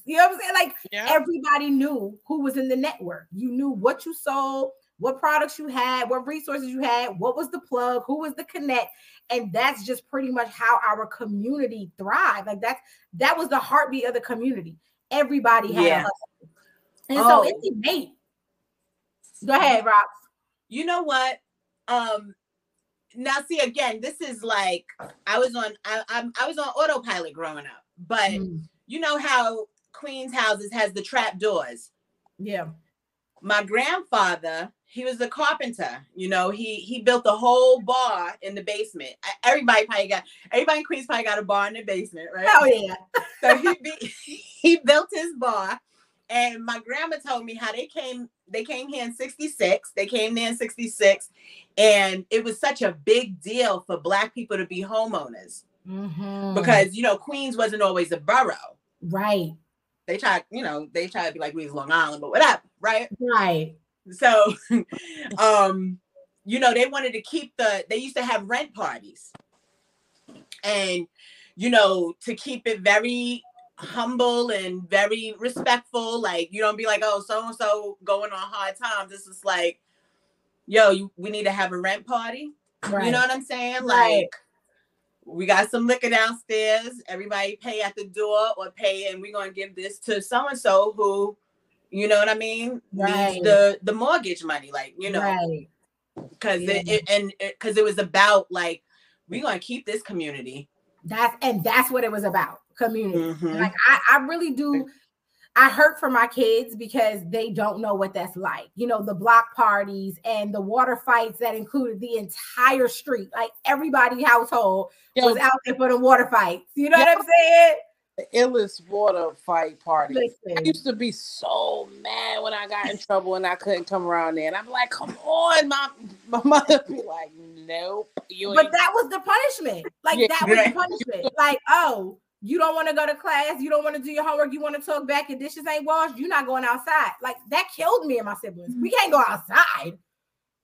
You know what I'm saying? Like Yeah. everybody knew who was in the network. You knew what you sold, what products you had, what resources you had, what was the plug, who was the connect, and that's just pretty much how our community thrived. Like that's that was the heartbeat of the community. Everybody had Yeah. hustle, and Oh. so it's innate. Go ahead, Rox. You know what? Um now see again, this is like I was on I, I'm I was on autopilot growing up, but Mm, you know how Queen's houses has the trap doors. yeah, my grandfather he was a carpenter you know he he built the whole bar in the basement everybody probably got everybody in queens probably got a bar in the basement right oh yeah. so he be, he built his bar and my grandma told me how they came they came here in 66 they came there in 66 and it was such a big deal for black people to be homeowners. Mhm. because you know queens wasn't always a borough. Right, they try you know they try to be like queens long island but whatever right? Right, So, um, you know, they wanted to keep the, they used to have rent parties. And, you know, to keep it very humble and very respectful, like, you don't be like, oh, so and so going on hard times. This is like, yo, you, we need to have a rent party. right. You know what I'm saying? Right. Like, we got some liquor downstairs. Everybody pay at the door or pay, and we're gonna give this to so and so who, you know what I mean, Right. needs the the mortgage money, like you know, because it, Yeah. it and because it was about like we're gonna keep this community. That's and that's what it was about. Community. Mhm. Like I, I really do. I hurt for my kids because they don't know what that's like. You know, the block parties and the water fights that included the entire street. Like everybody household Yo, was out there for the water fights. You know Yeah. what I'm saying? the illest water fight party. I used to be so mad when I got in trouble and I couldn't come around there. And I'm like, come on, my my mother be like, nope, you But ain't. that was the punishment. Like Yeah, that was the punishment. Like, oh, you don't want to go to class, you don't want to do your homework, you want to talk back, your dishes ain't washed, you're not going outside. Like that killed me and my siblings. We can't go outside.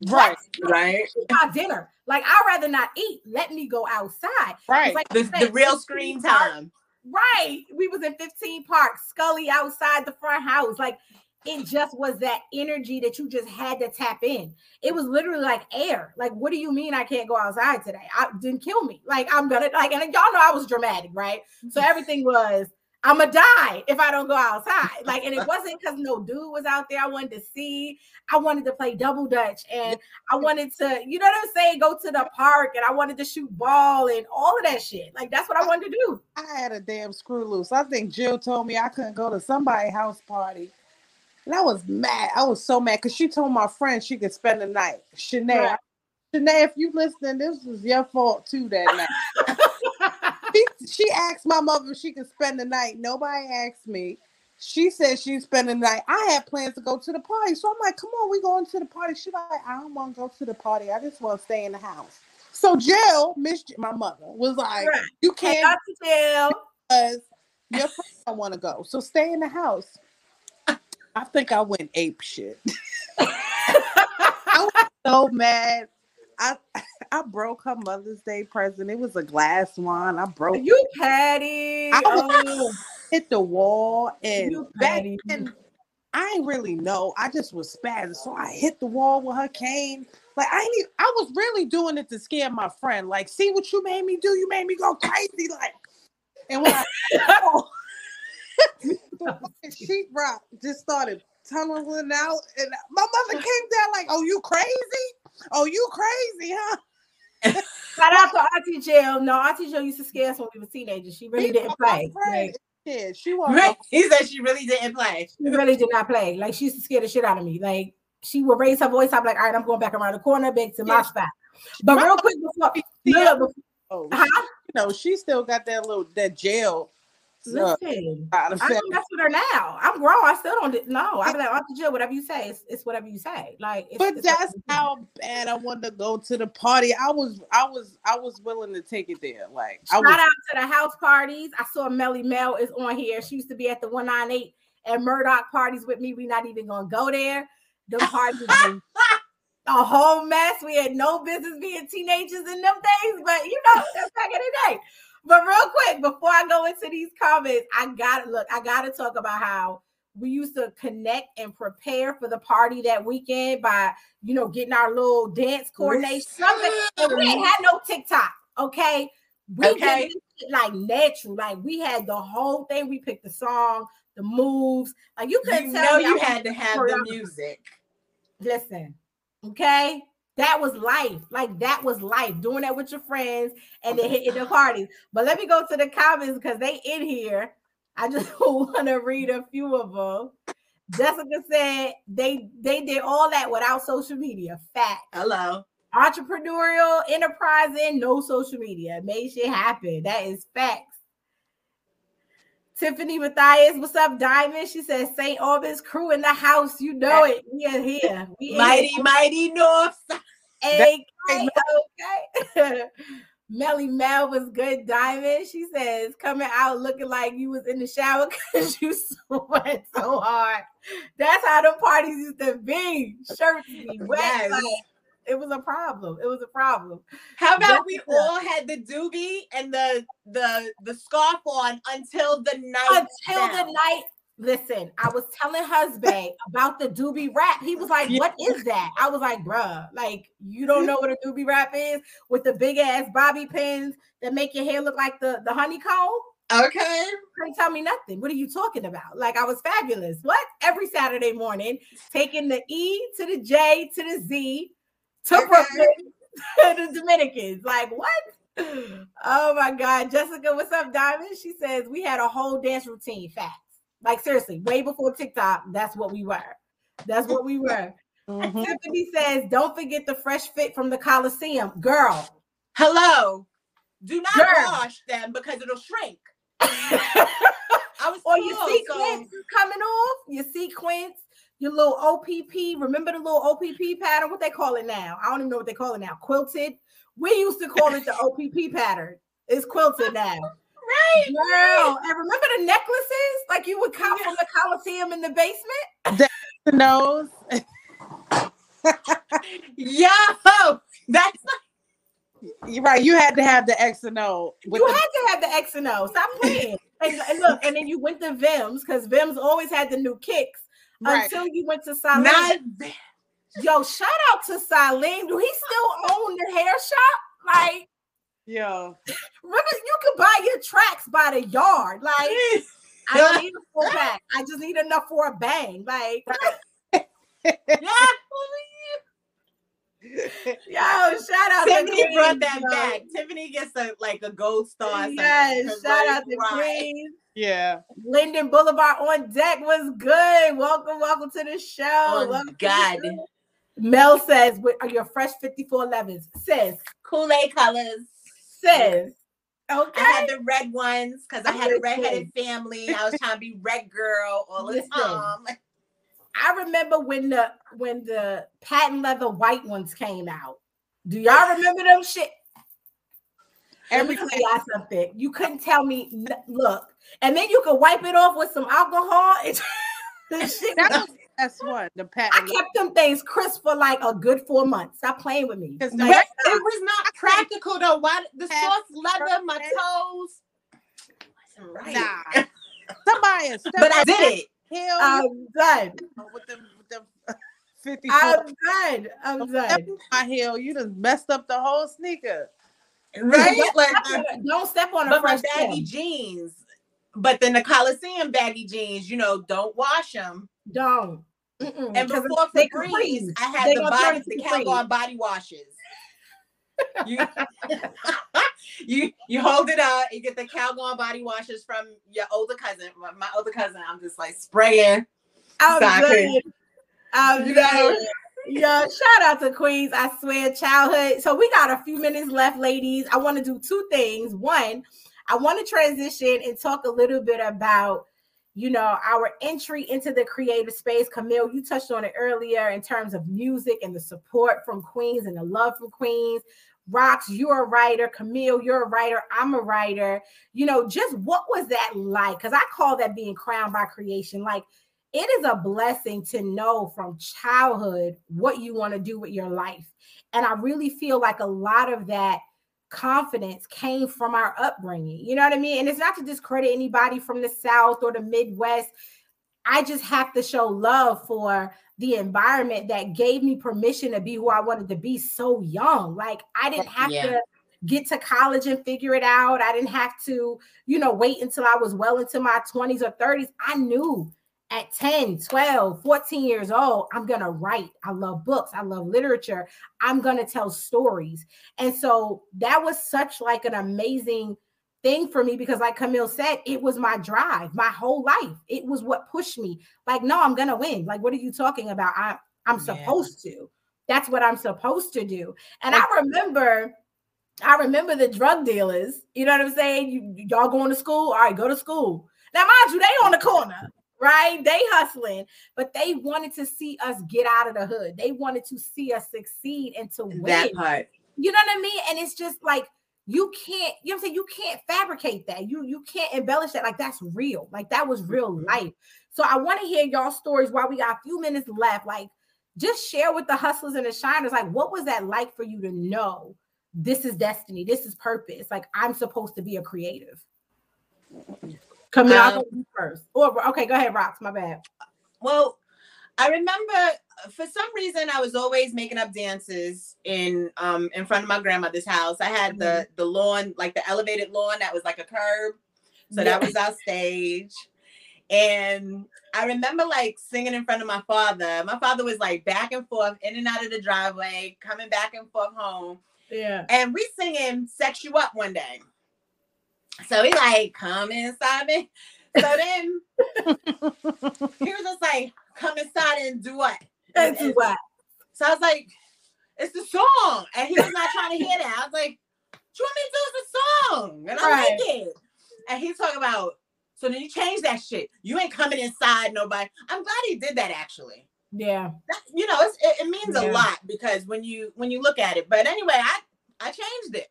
right, Right, my dinner. Like I'd rather not eat. Let me go outside. right. Like the, you the real 15 screen Park- time. Right. We was in 15 Park, Scully outside the front house. Like it just was that energy that you just had to tap in. It was literally like air. Like, what do you mean I can't go outside today? I didn't kill me. Like I'm gonna like, and y'all know I was dramatic, right? So everything was I'm gonna die if I don't go outside. Like, and it wasn't because no dude was out there. I wanted to see. I wanted to play double dutch, and I wanted to, you know what I'm saying, go to the park, and I wanted to shoot ball and all of that shit. Like that's what I wanted to do. I had a damn screw loose. I think Jill told me I couldn't go to somebody's house party. And I was mad. I was so mad because she told my friend she could spend the night. Shanae, Right. Shanae, if you listening, this was your fault too that night. she, she asked my mother if she could spend the night. Nobody asked me. She said she'd spend the night. I had plans to go to the party. So I'm like, come on, we going to the party. She like, I don't want to go to the party. I just want to stay in the house. So Jill, Miss J- my mother, was like, Right. you can't Dr. Jill. because your friends don't want to go. So stay in the house. I think I went ape shit. I was so mad. I I broke her Mother's Day present. It was a glass one. I broke You Patty. I Oh, hit the wall and You back petty. then I ain't really know. I just was spazzing. So I hit the wall with her cane. Like I ain't I was really doing it to scare my friend. Like, see what you made me do? You made me go crazy. Like, and when I the fucking sheetrock just started tunneling out, and my mother came down like, "Oh, you crazy? Oh, you crazy, huh?" Shout out to Auntie Jill. No, Auntie Jill used to scare us when we were teenagers. She really She didn't play. Like, Yeah, she was. Right. He said she really didn't play. she really did not play. Like she used to scare the shit out of me. Like she would raise her voice. I'm like, all right, I'm going back around the corner, back to my spot. But real quick before, look, before Oh, huh? you know, she still got that little that jail. Listen, I don't mess with her now. I'm grown. I still don't know. I'm like, Auntie Jill, whatever you say, it's, it's whatever you say. Like, it's, But it's that's whatever you say. how bad I wanted to go to the party. I was, I was, I was willing to take it there. Like I Shout was, out to the house parties. I saw Melly Mel is on here. She used to be at the 198 and Murdock parties with me. We're not even gonna go there. The parties a whole mess. We had no business being teenagers in them days, but you know, that's back in the day. But real quick, before I go into these comments, I gotta look, I gotta talk about how we used to connect and prepare for the party that weekend by you know getting our little dance coordination. Something we ain't had no TikTok, okay? We Okay. did like natural, like we had the whole thing. We picked the song, the moves, like you couldn't You tell know you had to have the music. Listen, okay? That was life. Like that was life. Doing that with your friends and then hitting the parties. But let me go to the comments because they in here. I just want to read a few of them. Jessica said they they did all that without social media. Fact. Hello. Entrepreneurial, enterprising, no social media. Made shit happen. That is facts. Tiffany Matthias, what's up, Diamond? She says St. Albans crew in the house. You know it. We are here. We Mighty, it. mighty North. Side. Okay, okay. Melly Mel was good, Diamond. She says coming out looking like you was in the shower because you sweat so hard. That's how the parties used to be. Shirts be wet. Yes. like, it was a problem. It was a problem. How about we Jessica. all had the doobie and the the the scarf on until the night Until the night. Listen, I was telling husband about the doobie wrap. He was like, "What is that?" I was like, "Bruh, like you don't know what a doobie wrap is with the big ass bobby pins that make your hair look like the the honeycomb." Okay. couldn't tell me nothing. What are you talking about? Like I was fabulous. What? Every Saturday morning, taking the E to the J to the Z to Okay. Brooklyn to the Dominicans. Like what? Oh my God. Jessica, what's up, Diamond? She says we had a whole dance routine. Facts. Like seriously, way before TikTok, that's what we were. That's what we were. Mhm. Tiffany says, don't forget the fresh fit from the Coliseum. Girl. Hello. Do not Girl. wash them because it'll shrink. I was or your sequence so coming off, your sequence, your little OPP. Remember the little OPP pattern? What they call it now? I don't even know what they call it now. Quilted. We used to call it the OPP pattern. It's quilted now. right. Girl, and remember the necklaces like you would cop from the Coliseum in the basement? The nose. Yo, that's You're right. You had to have the X and O. With you the, had to have the X and O. Stop playing. and, and look, and then you went to Vims because Vims always had the new kicks right. until you went to not Yo, shout out to Salim. Do he still own the hair shop? Like, Yo. remember you could buy your tracks by the yard. Like, I don't need a full pack. I just need enough for a bang. Like, yeah. yo, shout out Tiffany to brought that yo. back. Tiffany gets a like a gold star. Yes, shout out to Right. Queens. Yeah. Linden Boulevard on deck was good. Welcome, welcome to the show. Oh, Welcome God. show. Mel says, "With are your fresh 5411s?" Sis, Kool Aid colors. sis. Okay. I had the red ones because I had a Listen. redheaded family. I was trying to be red girl all the time. I remember when the when the patent leather white ones came out. Do y'all remember them shit? Let me Every tell y'all something. You couldn't tell me. Look, and then you could wipe it off with some alcohol. And the shit that was- was the best one. The I kept them things crisp for like a good four months. Stop playing with me. 'Cause Like, the- But it was not practical though. Why the soft leather, my toes? right. Nah. Somebody is But I did it. Hell, I'm done. Oh, with them, with them 50 I'm done. I'm oh, done. my heel, you just messed up the whole sneaker. Right? Like the- Don't step on a fresh baggy baggy. jeans. But then the Coliseum baggy jeans, you know, don't wash them. Don't. Mm-mm, And 'cause before they Febreze, Capris. I had They the gonna body, the Capris. Calgon body washes. You, you you hold it up, you get the Calgon body washes from your older cousin. My, my older cousin, I'm just like spraying. I'm Exactly. good. I'm You know? Yo, shout out to Queens. I swear, childhood. So we got a few minutes left, ladies. I want to do two things. One, I want to transition and talk a little bit about, you know, our entry into the creative space. Camille, you touched on it earlier in terms of music and the support from Queens and the love from Queens. Rox, you're a writer. Camille, you're a writer. I'm a writer. You know, just what was that like? Because I call that being crowned by creation. Like, it is a blessing to know from childhood what you want to do with your life. And I really feel like a lot of that confidence came from our upbringing. You know what I mean? And it's not to discredit anybody from the South or the Midwest. I just have to show love for the environment that gave me permission to be who I wanted to be so young. Like I didn't have Yeah. to get to college and figure it out. I didn't have to, you know, wait until I was well into my 20s or 30s. I knew at 10, 12, 14 years old, I'm going to write. I love books. I love literature. I'm going to tell stories. And so that was such like an amazing thing for me because like Camille said, it was my drive, my whole life. It was what pushed me. Like, no, I'm going to win. Like, what are you talking about? I, I'm Yeah. supposed to. That's what I'm supposed to do. And I remember I remember the drug dealers, you know what I'm saying? You y'all going to school? All right, go to school. Now, mind you, they on the corner, right? They hustling, but they wanted to see us get out of the hood. They wanted to see us succeed and to win. That part. You know what I mean? And it's just like you can't, you know what I'm saying? You can't fabricate that. You you can't embellish that. Like that's real. Like that was real Mm-hmm. life. So I want to hear y'all stories while we got a few minutes left. Like just share with the hustlers and the shiners. Like, what was that like for you to know this is destiny, this is purpose? Like, I'm supposed to be a creative. Come here, I'll Um, go first. Or okay, go ahead, Rox. My bad. Well, I remember uh, for some reason I was always making up dances in um in front of my grandmother's house. I had the the lawn, like the elevated lawn that was like a curb. So that was our stage. And I remember like singing in front of my father. My father was like back and forth, in and out of the driveway, coming back and forth home. yeah. And we singing Sex You Up one day. So he like, come inside me. So then he was just like, come inside and do what? And do what. so I was like, it's the song. And he was not trying to hear that. I was like, what you want me to do is the song. And I Right. like it. And he's talking about, so then you change that shit. You ain't coming inside nobody. I'm glad he did that actually. Yeah. That, you know, it's, it, it means Yeah. a lot because when you when you look at it. But anyway, I I changed it.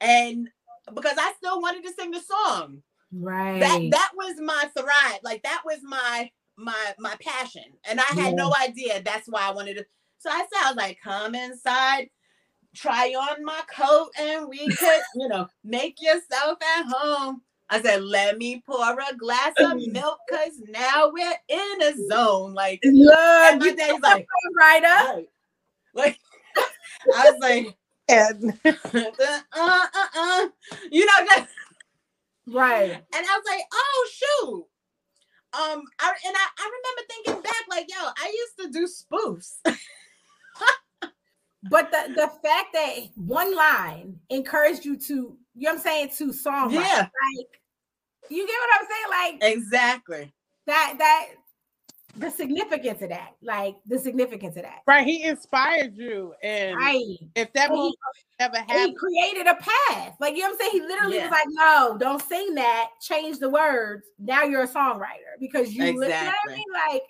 And because I still wanted to sing the song. Right. That that was my thrive. Like that was my my my passion. And I had no idea that's why I wanted to. So I said, I was like, come inside, try on my coat, and we could, you know, make yourself at home. I said, let me pour a glass of mm. milk because now we're in a zone. Like, Look, and my you daddy's like, right up. "Right." like I was like, And uh, uh, uh, you know, just Right. And I was like, oh shoot. Um, I, and I, I remember thinking back, like, yo, I used to do spoofs. But the, the fact that one line encouraged you to, you know what I'm saying, to song. Yeah. Like, you get what I'm saying? Like exactly. that that the significance of that. Like the significance of that. Right. He inspired you. And Right. if that movie never And he created a path. Like you know what I'm saying? He literally Yeah. was like, no, don't sing that, change the words. Now you're a songwriter because you li- you know what I mean? Like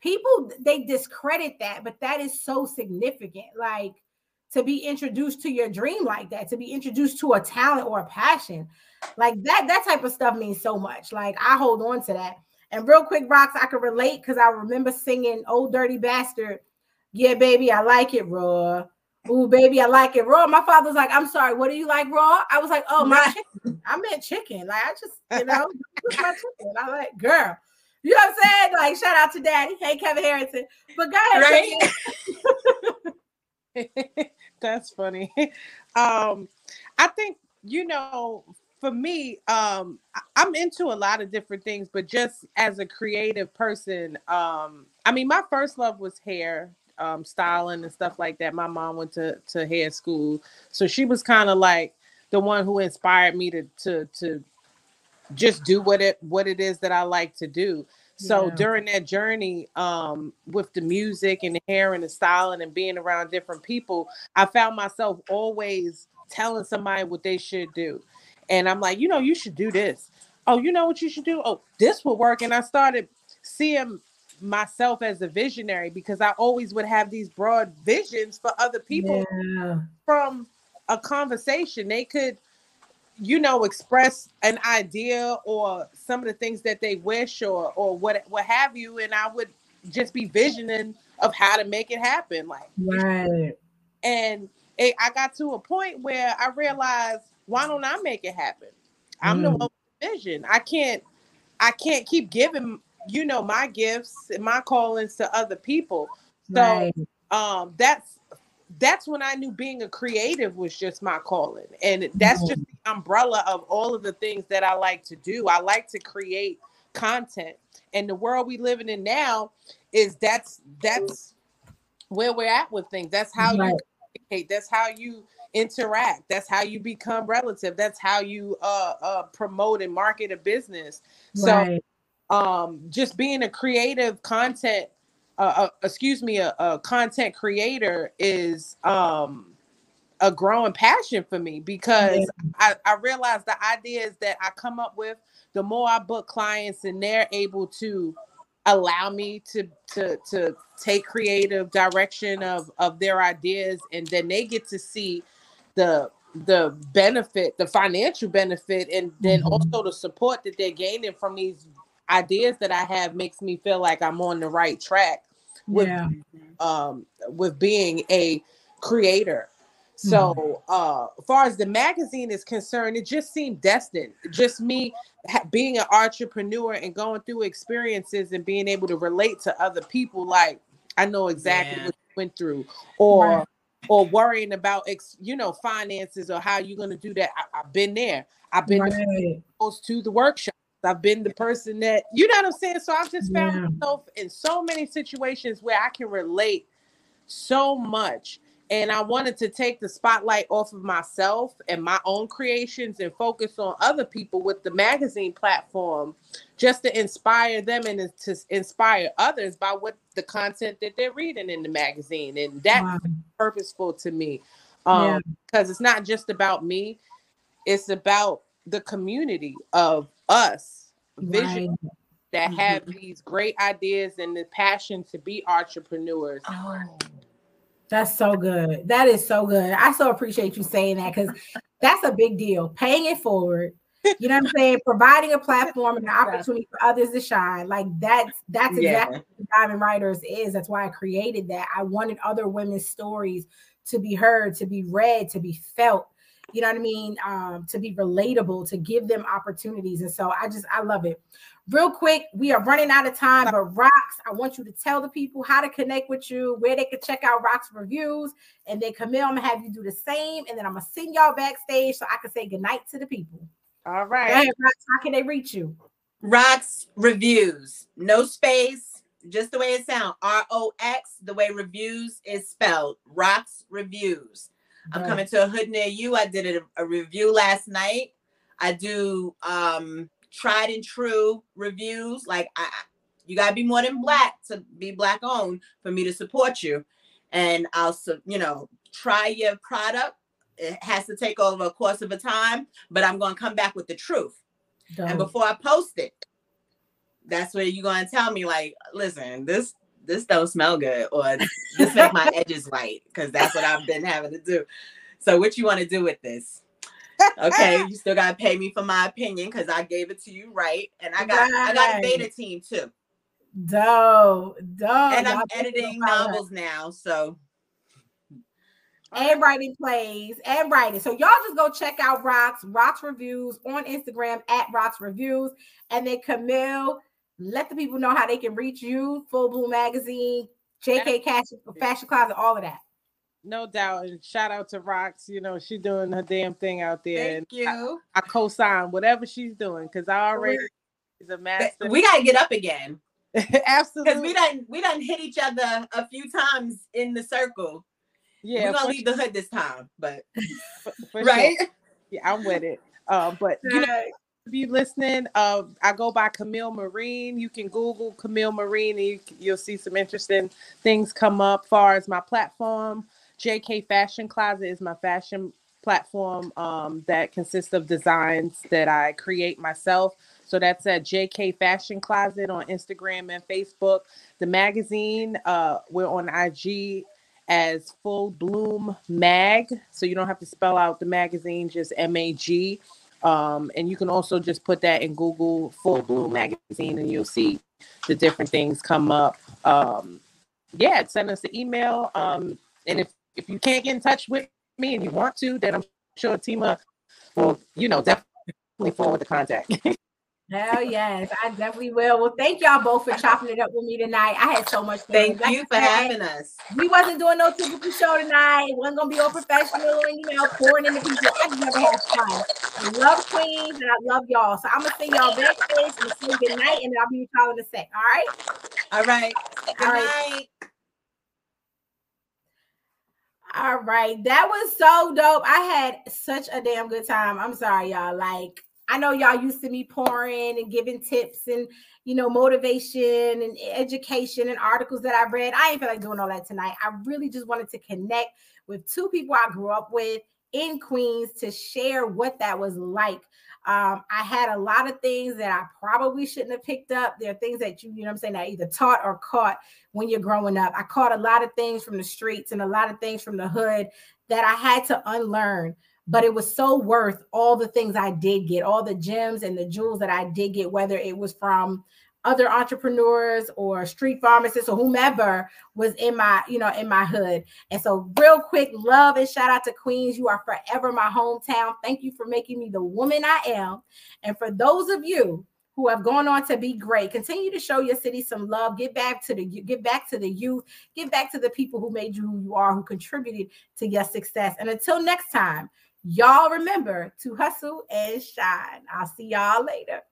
people they discredit that, but that is so significant. Like to be introduced to your dream like that, to be introduced to a talent or a passion, like that, that type of stuff means so much. Like I hold on to that. And real quick, Rox, I can relate because I remember singing "Ol' Dirty Bastard." Yeah, baby, I like it raw. Ooh, baby, I like it raw. My father was like, "I'm sorry, what do you like raw?" I was like, "Oh, my chicken. I meant chicken. Like I just, you know, my chicken. I like, girl." You know what I'm saying? Like, shout out to Daddy. Hey, Kevin Harrison. But go ahead, Right? That's funny. Um, I think you know, for me, um, I'm into a lot of different things, but just as a creative person, um, I mean, my first love was hair, um, styling and stuff like that. My mom went to to hair school, so she was kind of like the one who inspired me to to to just do what it what it is that I like to do. So Yeah. during that journey, um, with the music and the hair and the styling and being around different people, I found myself always telling somebody what they should do. And I'm like, you know, you should do this. Oh, you know what you should do? Oh, this will work. And I started seeing myself as a visionary because I always would have these broad visions for other people Yeah. from a conversation. They could, you know, express an idea or some of the things that they wish or or what what have you, and I would just be visioning of how to make it happen. Like, Right. and it, I got to a point where I realized, why don't I make it happen? I'm the Mm. one with the vision. I can't, I can't keep giving, you know, my gifts and my callings to other people. So Right. um that's that's when I knew being a creative was just my calling. And that's just the umbrella of all of the things that I like to do. I like to create content. And the world we living in now is that's that's where we're at with things. That's how Right. you communicate. That's how you interact. That's how you become relative. That's how you uh uh promote and market a business. So um just being a creative content uh, uh excuse me a, a content creator is um a growing passion for me because I, I realize the ideas that I come up with, the more I book clients and they're able to allow me to to to take creative direction of of their ideas and then they get to see the the benefit the financial benefit and then Mhm. also the support that they're gaining from these ideas that I have makes me feel like I'm on the right track with Yeah. um with being a creator so uh as far as the magazine is concerned it just seemed destined just me ha- being an entrepreneur and going through experiences and being able to relate to other people like i know exactly Yeah. what you went through or Right. Or worrying about ex, you know finances or how you're going to do that I, i've been there i've been Right. to the workshop. I've been the person that you know what I'm saying. So I've just found Yeah. myself in so many situations where I can relate so much. And I wanted to take the spotlight off of myself and my own creations and focus on other people with the magazine platform just to inspire them and to inspire others by what the content that they're reading in the magazine. And that's Wow. purposeful to me. Um, Yeah. because it's not just about me, it's about the community of us vision Right. that have these great ideas and the passion to be entrepreneurs. Oh. That's so good. That is so good. I so appreciate you saying that because that's a big deal. Paying it forward. You know what I'm saying? Providing a platform and an opportunity for others to shine. Like that's that's Yeah. exactly what Diamond Writers is. That's why I created that. I wanted other women's stories to be heard, to be read, to be felt. You know what I mean? Um, to be relatable, to give them opportunities. And so I just I love it. Real quick, we are running out of time, but Rox, I want you to tell the people how to connect with you, where they can check out RoxReviews, and then Camille, I'm gonna have you do the same, and then I'm gonna send y'all backstage so I can say goodnight to the people. All right. Ahead, How can they reach you? Rocks reviews, no space, just the way it sounds. R O X, the way reviews is spelled. RoxReviews. I'm Right. coming to a hood near you. I did a, a review last night. I do um tried and true reviews. Like I, you gotta be more than black to be black owned for me to support you. And I'll, you know, try your product. It has to take over a course of a time, but I'm gonna come back with the truth. And before I post it, that's where you're gonna tell me, like, listen, this this don't smell good, or this make my edges white, because that's what I've been having to do. So what you want to do with this? Okay, you still gotta pay me for my opinion because I gave it to you right. And I got I got a Right. beta team too. Dope. Dope. and I'm editing novels now. So and writing plays and writing. So y'all just go check out Rox, Rocks Reviews on Instagram at RoxReviews. And then Camille, let the people know how they can reach you, Full Bloom Magazine, JK Cash, Fashion Closet, all of that. No doubt. And shout out to Rox. You know, she doing her damn thing out there. thank and I, you. I co-sign whatever she's doing because I already is a master. We gotta get up again. Absolutely. because Absolutely. we done we done hit each other a few times in the circle. yeah, We're gonna for, leave the hood this time, but for- for right. sure. Yeah, I'm with it. Uh, but you know, if you listening, uh, I go by Camille Marine. You can Google Camille Marine, and you, you'll see some interesting things come up. Far as my platform, JK Fashion Closet is my fashion platform um, that consists of designs that I create myself. So that's at JK Fashion Closet on Instagram and Facebook. The magazine, uh, we're on IG as Full Bloom Mag. So you don't have to spell out the magazine, just M A G. Um, and you can also just put that in Google Full Bloom Magazine and you'll see the different things come up. Um, yeah, send us an email. Um, and if, if you can't get in touch with me and you want to, then I'm sure Tima will, you know, definitely forward the contact. Hell yes, I definitely will. Well, thank y'all both for chopping it up with me tonight. I had so much fun. Thank Like you for said, having us. We wasn't doing no typical show tonight. It wasn't gonna be all professional and you know pouring into people. I just never had fun. I love Queens and I love y'all. So I'm gonna say y'all backstage and say good night, and I'll be with y'all in a sec. All right. All right. Good All right. night. All right. That was so dope. I had such a damn good time. I'm sorry, y'all. Like, I know y'all used to me pouring and giving tips and you know motivation and education and articles that I read. I ain't feel like doing all that tonight. I really just wanted to connect with two people I grew up with in Queens to share what that was like. Um, I had a lot of things that I probably shouldn't have picked up. There are things that you, you know I'm saying, that either taught or caught when you're growing up. I caught a lot of things from the streets and a lot of things from the hood that I had to unlearn. But it was so worth all the things I did get, all the gems and the jewels that I did get, whether it was from other entrepreneurs or street pharmacists or whomever was in my, you know, in my hood. And so, real quick, love and shout out to Queens. You are forever my hometown. Thank you for making me the woman I am. And for those of you who have gone on to be great, continue to show your city some love. Get back to the get back to the youth. Get back to the people who made you who you are, who contributed to your success. And until next time, y'all remember to hustle and shine. I'll see y'all later.